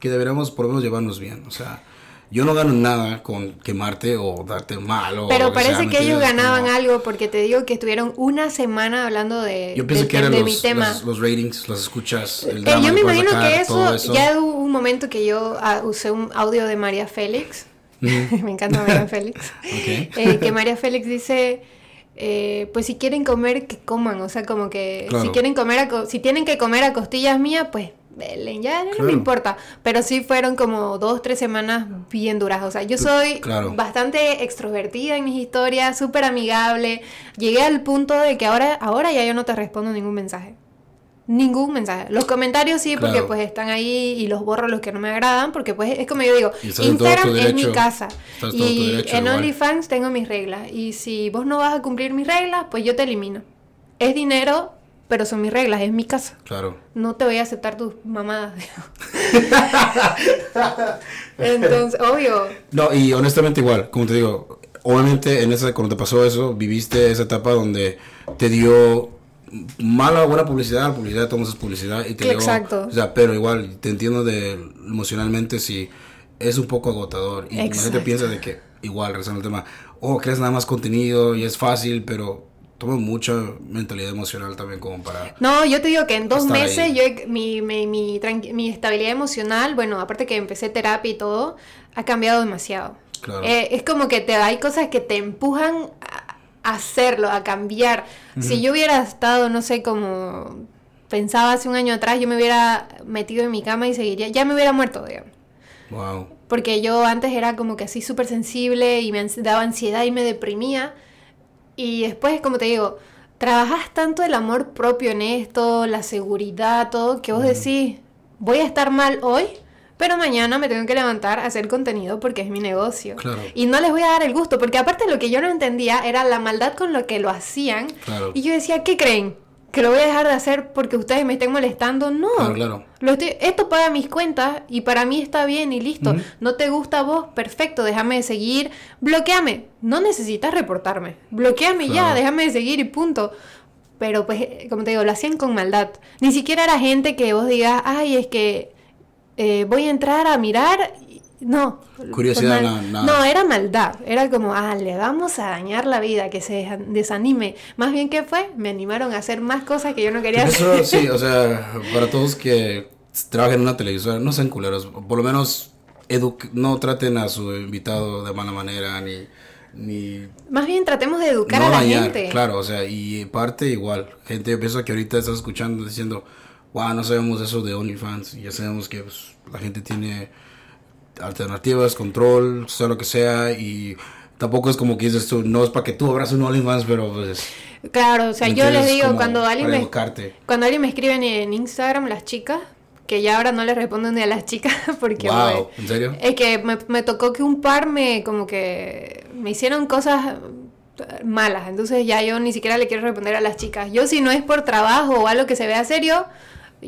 que deberíamos por lo menos llevarnos bien, o sea, yo no gano nada con quemarte o darte mal o Pero sea, parece ¿me que ellos ganaban algo porque te digo que estuvieron una semana hablando de, yo pienso del que eran de los, mi tema. los, los ratings, las escuchas, el Eh, drama yo me imagino sacar, que todo eso, ya hubo un momento que yo ah, usé un audio de María Félix. me encanta María Félix. Eh, que María Félix dice, eh, pues si quieren comer, que coman. O sea, como que Claro. si quieren comer, a co- si tienen que comer a costillas mías, pues velen, ya no Claro. me importa. Pero sí fueron como dos, tres semanas bien duras. O sea, yo soy Claro. bastante extrovertida en mis historias, súper amigable. Llegué al punto de que ahora, ahora ya yo no te respondo ningún mensaje. Ningún mensaje. Los comentarios sí, porque pues están ahí y los borro los que no me agradan, porque pues es como yo digo, Instagram es mi casa. Y derecho, en. OnlyFans tengo mis reglas. Y si vos no vas a cumplir mis reglas, pues yo te elimino. Es dinero, pero son mis reglas, es mi casa. Claro. No te voy a aceptar tus mamadas. Entonces, obvio. No, y honestamente igual, como te digo, obviamente en esa, cuando te pasó eso, viviste esa etapa donde te dio mala o buena publicidad, publicidad, tomas publicidad y te dio... Exacto. O sea, pero igual, te entiendo de emocionalmente si es un poco agotador y la gente Exacto. piensa de que, igual, regresando al tema, oh, creas nada más contenido y es fácil, pero toma mucha mentalidad emocional también como para... No, yo te digo que en dos meses ahí. yo mi, mi, mi, mi estabilidad emocional, bueno, aparte que empecé terapia y todo, ha cambiado demasiado. Claro. Eh, es como que te hay cosas que te empujan a hacerlo, a cambiar. Si yo hubiera estado, no sé, como pensaba hace un año atrás, yo me hubiera metido en mi cama y seguiría, ya me hubiera muerto, digamos. Wow. porque yo antes era como que así súper sensible y me daba ansiedad y me deprimía. Y después, como te digo, trabajas tanto el amor propio en esto, la seguridad, todo, que vos decís, voy a estar mal hoy, pero mañana me tengo que levantar a hacer contenido porque es mi negocio. Y no les voy a dar el gusto, porque aparte lo que yo no entendía era la maldad con lo que lo hacían. Y yo decía, ¿qué creen? que lo voy a dejar de hacer porque ustedes me estén molestando. No. Claro, Lo esto paga mis cuentas y para mí está bien y listo. No te gusta a vos, perfecto, déjame de seguir. Bloqueame. No necesitas reportarme. Bloqueame ya, déjame de seguir y punto. Pero pues, como te digo, lo hacían con maldad. Ni siquiera era gente que vos digas, ay, es que eh, voy a entrar a mirar no. Curiosidad, no, no. era maldad. Era como, ah, le vamos a dañar la vida, que se desanime. Más bien, ¿qué fue? Me animaron a hacer más cosas que yo no quería hacer. sí, o sea, para todos que trabajen en una televisora, no sean culeros. Por lo menos, no traten a su invitado de mala manera, ni. ni más bien tratemos de educar a la gente. Claro, o sea, y parte igual. Gente, yo pienso que ahorita estás escuchando diciendo, wow, no sabemos eso de OnlyFans. Ya sabemos que pues, la gente tiene alternativas, control, sea lo que sea, y tampoco es como que dices tú, no es para que tú abras un OnlyFans, pero pues... Claro, o sea, yo les digo, cuando alguien, me, cuando alguien me escribe en Instagram, las chicas, que ya ahora no le respondo ni a las chicas, porque... Wow, ¿en serio? Es que me, me tocó que un par me, como que, me hicieron cosas malas, entonces ya yo ni siquiera le quiero responder a las chicas. Yo si no es por trabajo o algo que se vea serio,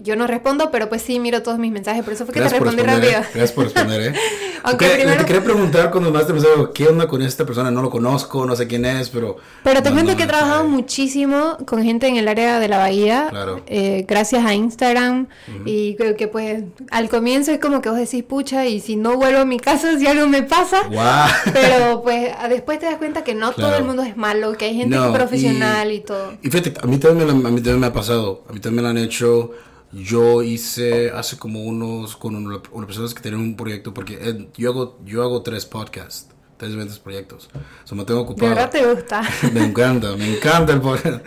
yo no respondo, pero pues sí miro todos mis mensajes, por eso fue que te respondí rápido. ¿eh? Gracias por responder, ¿eh? Aunque primero... Te quería preguntar cuando más te pensaba, ¿qué onda con esta persona? No lo conozco, no sé quién es, pero... Pero te cuento que he trabajado muchísimo con gente en el área de la bahía, claro. eh, gracias a Instagram, y creo que pues al comienzo es como que vos decís, pucha, y si no vuelvo a mi casa, si algo me pasa, wow. pero pues después te das cuenta que no todo el mundo es malo, que hay gente profesional y, todo. Y fíjate, a mí, también a mí también me ha pasado, a mí también me lo han hecho yo hice hace como unos con unas personas que tienen un proyecto porque eh, yo hago yo hago tres podcasts tres diferentes proyectos. O me tengo ocupado de verdad te gusta. Me encanta me encanta el podcast.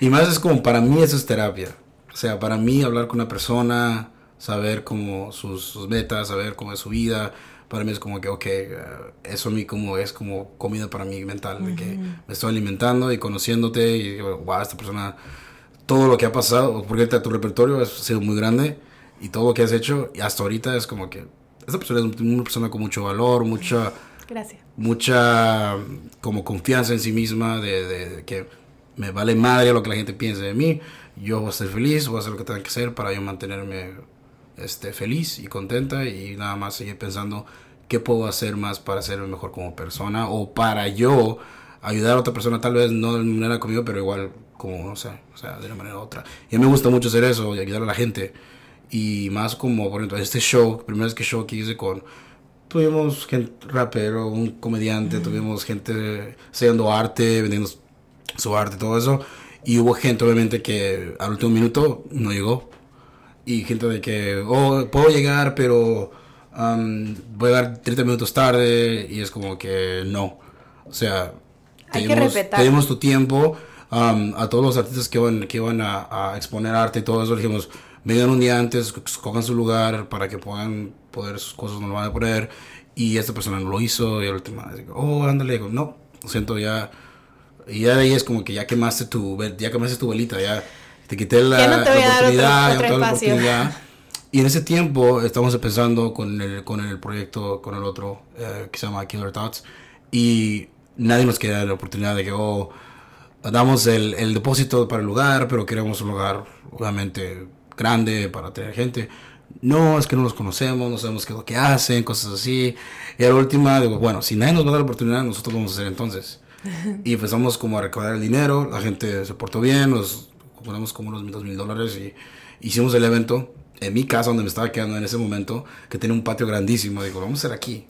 Y más es como para mí eso es terapia. O sea para mí hablar con una persona saber cómo sus, metas saber cómo es su vida para mí es como que ok eh, eso a mí como es como comida para mí mental de que me estoy alimentando y conociéndote y wow esta persona todo lo que ha pasado, porque tu repertorio ha sido muy grande y todo lo que has hecho, y hasta ahorita es como que esta persona es una persona con mucho valor, mucha... Gracias. Mucha como confianza en sí misma, de, que me vale madre lo que la gente piense de mí, yo voy a ser feliz, voy a hacer lo que tenga que hacer para yo mantenerme este, feliz y contenta y nada más seguir pensando qué puedo hacer más para ser mejor como persona o para yo ayudar a otra persona, tal vez no de manera conmigo, pero igual como, no sé, o sea, de una manera u otra. Y a mí me gusta mucho hacer eso, y ayudar a la gente. Y más como, por ejemplo, este show, primera vez que show que hice con, tuvimos gente rapero, un comediante, tuvimos gente haciendo arte, vendiendo su arte, todo eso. Y hubo gente, obviamente, que al último minuto no llegó. Y gente de que, oh, puedo llegar, pero um, voy a llegar 30 minutos tarde. Y es como que no. O sea, tenemos, tenemos tu tiempo a todos los artistas que iban, que iban a, exponer arte y todo eso, dijimos, vengan un día antes, cojan su lugar para que puedan poder sus cosas no lo van a poner. Y esta persona no lo hizo. Y la última, oh, ándale, no, lo siento, ya. Y ya de ahí es como que ya quemaste tu, ya quemaste tu velita, ya te quité la, no te voy oportunidad, a dar otro, la oportunidad. Y en ese tiempo estamos empezando con el, con el proyecto, con el otro, eh, que se llama Killer Thoughts. Y nadie nos queda la oportunidad de que, oh, damos el, el, depósito para el lugar, pero queremos un lugar obviamente grande para tener gente. No, es que no los conocemos, no sabemos qué es lo que hacen, cosas así. Y a la última, digo, bueno, si nadie nos va a dar la oportunidad, nosotros vamos a hacer entonces. Y empezamos como a recaudar el dinero, la gente se portó bien, nos ponemos como unos dos mil dólares y hicimos el evento en mi casa donde me estaba quedando en ese momento, que tiene un patio grandísimo. Digo, vamos a hacer aquí.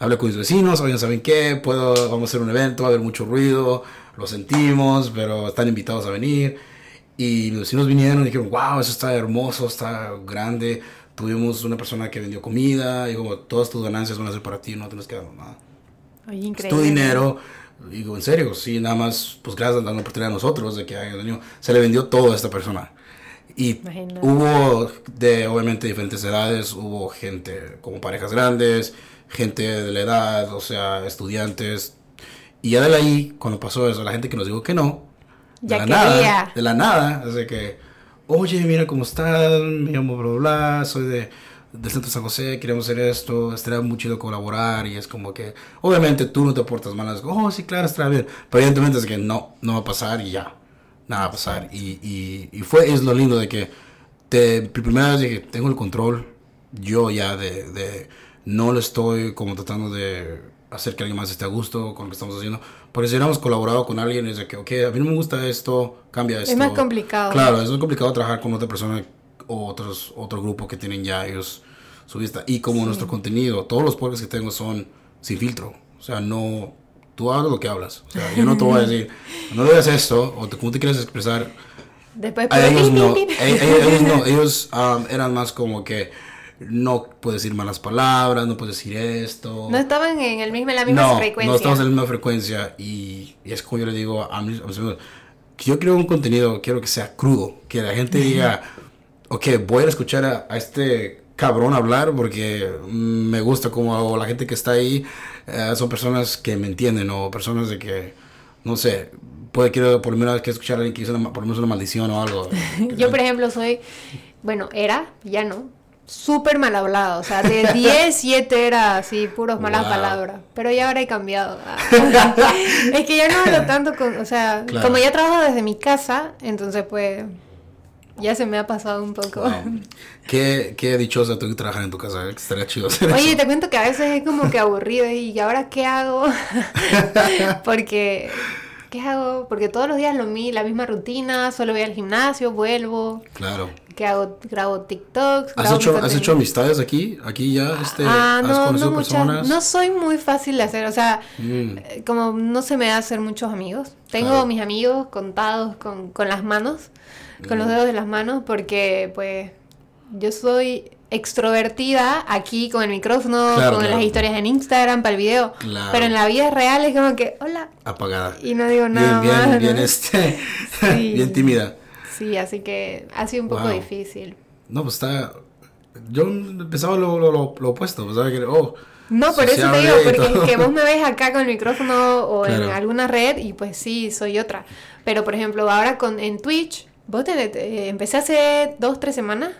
Hablé con mis vecinos, ¿saben qué? Puedo, vamos a hacer un evento, va a haber mucho ruido, lo sentimos, pero están invitados a venir. Y los vecinos vinieron y dijeron, wow, eso está hermoso, está grande. Tuvimos una persona que vendió comida y como todas tus ganancias van a ser para ti, no tienes que dar nada. Oye, increíble. Es tu dinero. Digo, en serio, sí, nada más, pues gracias a la oportunidad a nosotros de que haya venido. Se le vendió todo a esta persona. Y hubo de, obviamente, diferentes edades, hubo gente como parejas grandes, gente de la edad, o sea, estudiantes. Y ya de ahí, cuando pasó eso, la gente que nos dijo que no, de Ya la quería. nada, de la nada, así que, oye, mira cómo están, me llamo bla, bla, bla, soy de, del centro de San José, queremos hacer esto, estaría muy chido colaborar, y es como que, obviamente tú no te portas mal, es como, oh, sí, claro, estará bien, pero evidentemente es que no, no va a pasar y ya, nada va a pasar, y, y, y fue, es lo lindo de que, te, primera vez dije, tengo el control, yo ya de, de, no le estoy como tratando de hacer que alguien más esté a gusto con lo que estamos haciendo. Porque si hubiéramos colaborado con alguien, es de que, ok, a mí no me gusta esto, cambia esto. más complicado. Claro, es muy complicado trabajar con otra persona o otros, otro grupo que tienen ya ellos su vista. Y como nuestro contenido, todos los podcasts que tengo son sin filtro. O sea, no. Tú hablas lo que hablas. O sea, yo no te voy a decir, no digas esto, o te, cómo te quieres expresar. Después, ellos no, pip, pip. e- e- ellos no, ellos um, eran más como que no puedes decir malas palabras, no puedes decir esto. No estaban en, el mismo, en la misma no, frecuencia. no estamos en la misma frecuencia y, y es como yo le digo a mis, a mis amigos, que yo creo un contenido, quiero que sea crudo, que la gente diga, ok, voy a escuchar a, a este cabrón hablar porque me gusta como la gente que está ahí eh, son personas que me entienden o personas de que, no sé, puede quiero por primera vez que escuchar a alguien que hizo una, por lo menos una maldición o algo. Yo, por ejemplo, soy, bueno, era, ya no, súper mal hablado. O sea, de 10, 7 era así, puros malas Wow. palabras. Pero ya ahora he cambiado. es que ya no hablo tanto con, o sea, Claro. como ya trabajo desde mi casa, entonces pues ya se me ha pasado un poco. Wow. Qué, qué dichosa tú que trabajar en tu casa, eh, que estaría chido hacer Oye, eso. te cuento que a veces es como que aburrido y ahora qué hago? Porque, ¿qué hago? Porque todos los días lo mi, la misma rutina, solo voy al gimnasio, vuelvo, Claro. que hago, grabo TikToks. ¿Has grabo hecho, ¿Has hecho amistades aquí? ¿Aquí ya este, Ah, has no, conocido no muchas. personas? No soy muy fácil de hacer, o sea, Mm, eh, como no se me da hacer muchos amigos. Tengo Claro. mis amigos contados con, con las manos, con los Mm. dedos de las manos, porque pues yo soy extrovertida aquí con el micrófono, Claro, con claro. las historias en Instagram para el video, Claro. pero en la vida real es como que, hola, apagada. y no digo nada bien, bien, más. bien, ¿no? este, Sí. bien tímida. Sí, así que ha sido un poco Wow. difícil. No, pues está... Yo pensaba lo, lo, lo, lo opuesto, pensaba que, oh, No, por eso te digo, porque es que vos me ves acá con el micrófono o en alguna red y pues sí, soy otra. Pero por ejemplo, ahora con en Twitch, vos te, te- empecé hace dos, tres semanas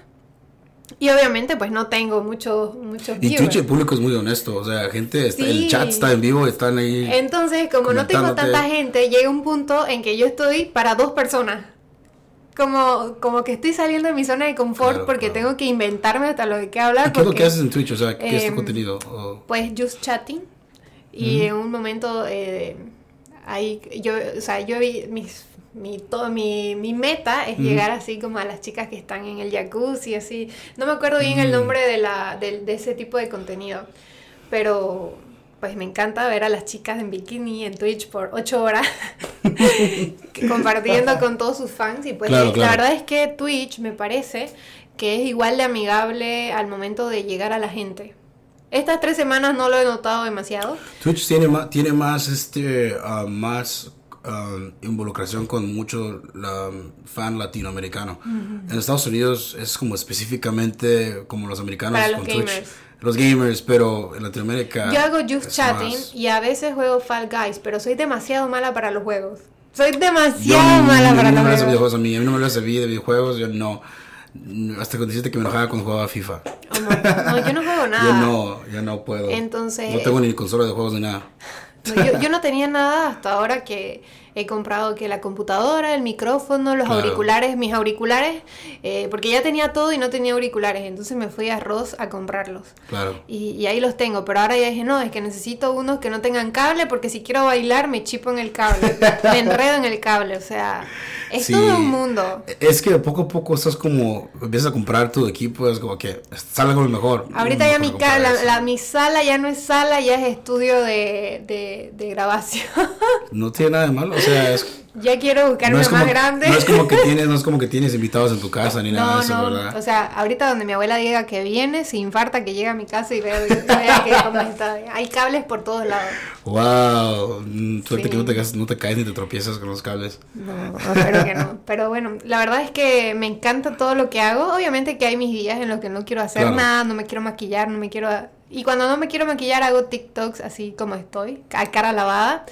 y obviamente pues no tengo muchos muchos Y. Twitch el público es muy honesto, o sea, gente, está, el Sí. chat está en vivo, están ahí. Entonces, como no tengo tanta gente, llega un punto en que yo estoy para dos personas. Como, como que estoy saliendo de mi zona de confort Claro, porque claro. tengo que inventarme hasta lo de qué hablar. ¿Y ¿Qué es lo que haces en Twitch? O sea, ¿qué es tu Em, contenido? O- Pues just chatting. Y en un momento eh, ahí yo, o sea, yo vi mis mi todo mi, mi meta es llegar así como a las chicas que están en el jacuzzi así. No me acuerdo bien el Mm. nombre de la de, de ese tipo de contenido, pero pues me encanta ver a las chicas en bikini en Twitch por ocho horas compartiendo con todos sus fans y pues Claro, la claro. verdad es que Twitch me parece que es igual de amigable al momento de llegar a la gente. Estas tres semanas no lo he notado demasiado. Twitch tiene más, tiene más, este, ah, más ah, involucración con mucho la, fan latinoamericano. En Estados Unidos es como específicamente como los americanos Para los con Twitch. gamers. Los gamers, pero en Latinoamérica. Yo hago es chatting más- y a veces juego Fall Guys, pero soy demasiado mala para los juegos. Soy Yo demasiado no- mala para no los juegos. videojuegos a mí, a mí no me de vi- de videojuegos, yo no. Hasta cuando dijiste que me enojaba cuando jugaba FIFA. Oh, no, no, yo no juego nada. Yo no, yo no puedo. Entonces- No tengo ni consola de juegos ni nada. Yo no tenía nada hasta ahora que he comprado que la computadora, el micrófono, los Claro. auriculares, mis auriculares, eh, porque ya tenía todo y no tenía auriculares, entonces me fui a Ross a comprarlos. Claro. Y, y ahí los tengo, pero ahora ya dije, no, es que necesito unos que no tengan cable porque si quiero bailar me chipo en el cable, me enredo en el cable, o sea, es Sí. todo un mundo. Es que poco a poco estás como, empiezas a comprar tu equipo, es como que sale algo mejor. Ahorita No ya mi, la, la- mi sala ya no es sala, ya es estudio de, de, de grabación. No tiene nada de malo, o sea, es, ya quiero buscarme no, es más como, grande. no es como que tienes, no es como que tienes invitados en tu casa ni nada No, de eso, no, ¿verdad? o sea, ahorita donde mi abuela diga que viene, se infarta que llega a mi casa y veo, vea que cómo está. Hay cables por todos lados. Wow, mm, suerte Sí. que no te, caes- no te caes ni te tropiezas con los cables. No, espero que no. Pero bueno, la verdad es que me encanta todo lo que hago. Obviamente que hay mis días en los que no quiero hacer Claro. nada, no me quiero maquillar, no me quiero Y cuando no me quiero maquillar hago TikToks así como estoy, a cara lavada.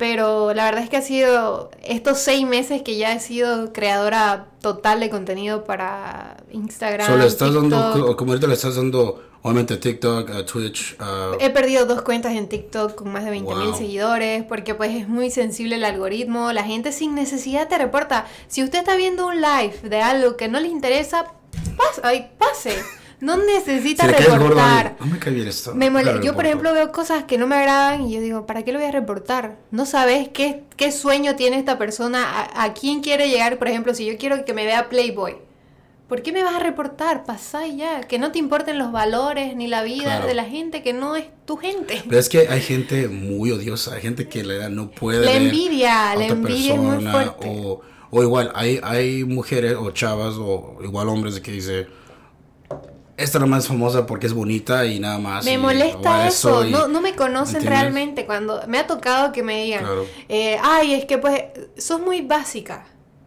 Pero la verdad es que ha sido estos seis meses que ya he sido creadora total de contenido para Instagram. Solo estás dando, como ahorita le estás dando, obviamente, TikTok, Twitch. He perdido dos cuentas en TikTok con más de 20 mil seguidores porque pues es muy sensible el algoritmo. La gente sin necesidad te reporta. Si usted está viendo un live de algo que no le interesa, pase. pase. No necesita reportar. no me cae bien esto. yo, por ejemplo, veo cosas que no me agradan y yo digo, ¿para qué lo voy a reportar? No sabes qué, qué sueño tiene esta persona, a, quién quiere llegar. Por ejemplo, si yo quiero que me vea Playboy, ¿por qué me vas a reportar? Pasá ya. Que no te importen los valores ni la vida de la gente que no es tu gente. Pero es que hay gente muy odiosa, hay gente que le no puede. La envidia, la envidia es muy fuerte. O, o igual, hay, hay mujeres o chavas o igual hombres que dice esta no más famosa porque es bonita y nada más. Me molesta eso, no, no me conocen realmente. Cuando me ha tocado que me digan, eh, ay, es que pues sos muy básica.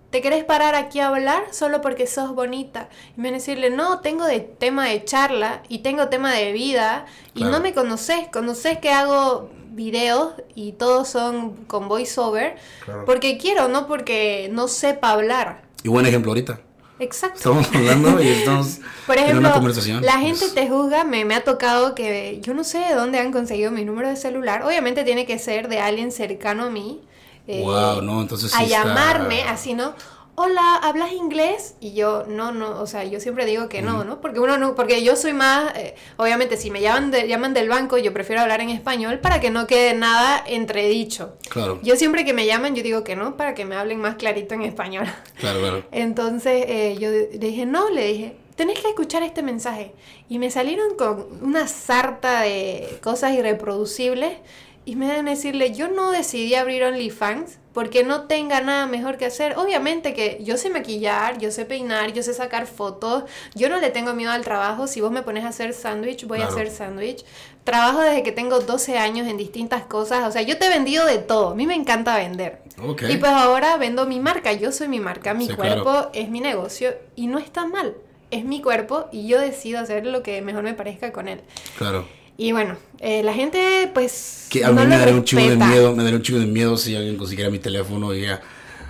¿Te querés parar aquí a hablar solo porque sos bonita? Y me decirle, no, tengo de tema de charla y tengo tema de vida y no me conoces. Conoces que hago videos y todos son con voiceover porque quiero, no porque no sepa hablar. Y buen ejemplo ahorita. Exacto. Estamos hablando y estamos Por ejemplo, en una conversación. La gente te juzga, me, me ha tocado que yo no sé de dónde han conseguido mi número de celular. Obviamente tiene que ser de alguien cercano a mí. wow, eh, no, entonces A llamarme, así, ¿no? Hola, ¿hablas inglés? Y yo, no, no, o sea, yo siempre digo que no, ¿no? Porque uno no, porque yo soy más, eh, obviamente, si me llaman, de, llaman del banco, yo prefiero hablar en español para que no quede nada entredicho. Claro. Yo siempre que me llaman, yo digo que no, para que me hablen más clarito en español. Claro, claro. Entonces, eh, yo le dije, no, le dije, tenés que escuchar este mensaje. Y me salieron con una sarta de cosas irreproducibles y me deben decirle, yo no decidí abrir OnlyFans porque no tenga nada mejor que hacer. Obviamente que yo sé maquillar, yo sé peinar, yo sé sacar fotos, yo no le tengo miedo al trabajo. Si vos me pones a hacer sándwich, voy a hacer sándwich. Trabajo desde que tengo 12 años en distintas cosas. O sea, yo te he vendido de todo. A mí me encanta vender. Y pues ahora vendo mi marca. Yo soy mi marca. Mi cuerpo es mi negocio y no está mal. Es mi cuerpo y yo decido hacer lo que mejor me parezca con él. Claro. Y bueno, eh, la gente pues... Que a mí me daría un chingo de miedo, me daría un chingo de miedo si alguien consiguiera mi teléfono y ya...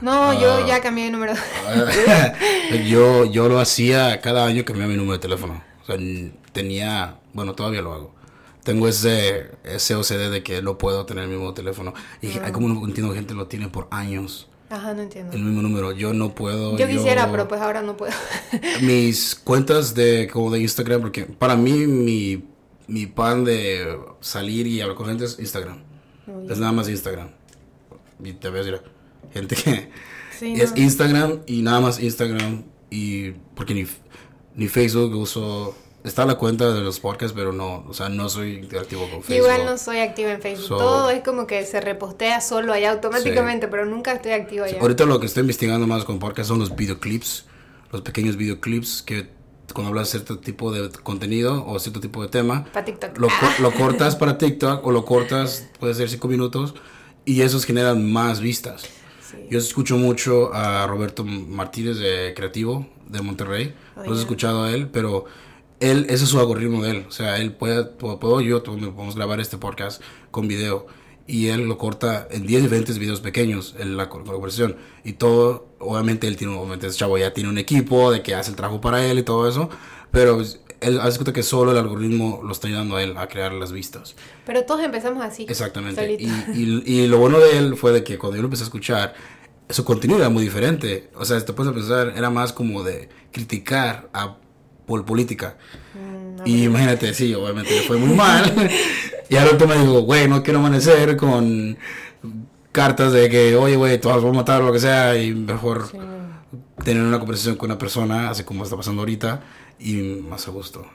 No, yo ah. ya cambié de número. yo, yo lo hacía cada año cambiaba mi número de teléfono. O sea, tenía, bueno, todavía lo hago. Tengo ese, ese OCD de que no puedo tener el mismo teléfono. Y hay como no entiendo gente lo tiene por años. Ajá, no entiendo. El mismo número. Yo no puedo. Yo, quisiera, pero pues ahora no puedo. mis cuentas de como de Instagram, porque para mí mi mi pan de salir y hablar con gente es Instagram. es nada más Instagram. Y te ves, gente que es Instagram y nada más Instagram. Y porque ni, ni Facebook uso. Está la cuenta de los podcasts, pero no, o sea, no soy activo con Facebook. Igual no soy activo en Facebook. Todo es como que se repostea solo allá automáticamente, pero nunca estoy activo allá. ahorita lo que estoy investigando más con podcasts son los videoclips, los pequeños videoclips que cuando hablas de cierto tipo de contenido o cierto tipo de tema, Lo, lo, cortas para TikTok o lo cortas, puede ser cinco minutos, y esos generan más vistas. Yo escucho mucho a Roberto Martínez de Creativo de Monterrey, no he escuchado a él, pero él, ese es su algoritmo de él, o sea, él puede, puedo, yo, podemos grabar este podcast con video y él lo corta en 10 diferentes videos pequeños en la colaboración y todo obviamente él tiene obviamente ese chavo ya tiene un equipo de que hace el trabajo para él y todo eso pero él hace cuenta que solo el algoritmo lo está ayudando a él a crear las vistas. Pero todos empezamos así exactamente. y, y, lo bueno de él fue de que cuando yo lo empecé a escuchar su contenido era muy diferente. O sea te puedes pensar era más como de criticar a por política. Mm, y imagínate sí obviamente le fue muy mal Y al último digo, güey, no quiero amanecer con cartas de que, oye, güey, todos vamos a matar o lo que sea, y mejor tener una conversación con una persona, así como está pasando ahorita, y más a gusto,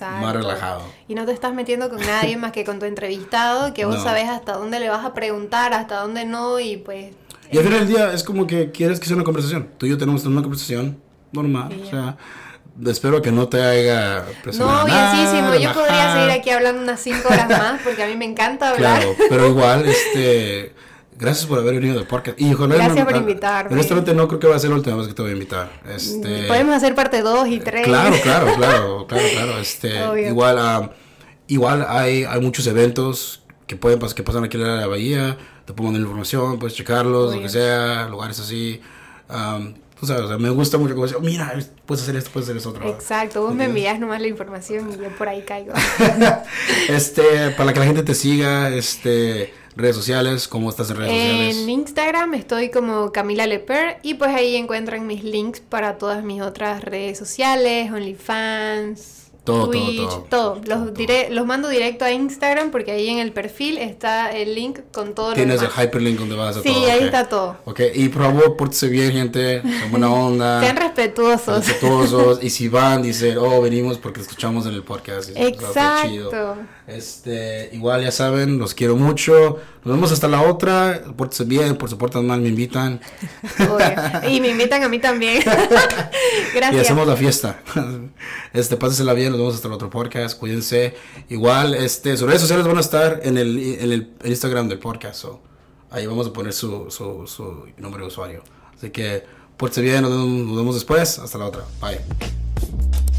más relajado. Y no te estás metiendo con nadie más que con tu entrevistado, que vos sabés hasta dónde le vas a preguntar, hasta dónde no, y pues... Y al final del día es como que quieres que sea una conversación. Tú y yo tenemos una conversación normal, o sea Espero que no te haya No, bienísimo. Yo podría seguir aquí hablando unas 5 horas más porque a mí me encanta hablar. Claro, pero igual, este. Gracias por haber venido del podcast. Y, Gracias por invitarme. Honestamente no creo que va a ser la última vez que te voy a invitar. Este, Podemos hacer parte 2 y 3. Claro, claro, claro, claro, claro. Este, igual, uh, igual hay, hay muchos eventos que pueden que pasan aquí en la bahía, te puedo mandar información, puedes checarlos, lo que sea, lugares así. Um, o sea, me gusta mucho como decir, oh, mira, puedes hacer esto, puedes hacer esto otro. Exacto, vos me envías nomás la información y yo por ahí caigo. este, para que la gente te siga, este, redes sociales, ¿cómo estás en redes sociales? En Instagram estoy como Camila Leper y pues ahí encuentran mis links para todas mis otras redes sociales, OnlyFans, todo, Twitch, todo, Los, los mando directo a Instagram porque ahí en el perfil está el link con todo Tienes el hyperlink donde vas a sí, Sí, ahí está todo. Ok, y por favor, pórtese bien, gente. Buena onda. Sean respetuosos. Respetuosos. y si van, dicen, oh, venimos porque escuchamos en el podcast. Exacto. Este, igual ya saben, los quiero mucho. Nos vemos hasta la otra. Pórtense bien, por si portan mal, me invitan. y me invitan a mí también. Gracias. Y hacemos la fiesta. Este, pásensela bien, nos vemos hasta el otro podcast. Cuídense. Igual, este, sus redes sociales van a estar en el, en el Instagram del podcast. ahí vamos a poner su, su, su nombre de usuario. Así que, pórtense bien, nos vemos después. Hasta la otra. Bye.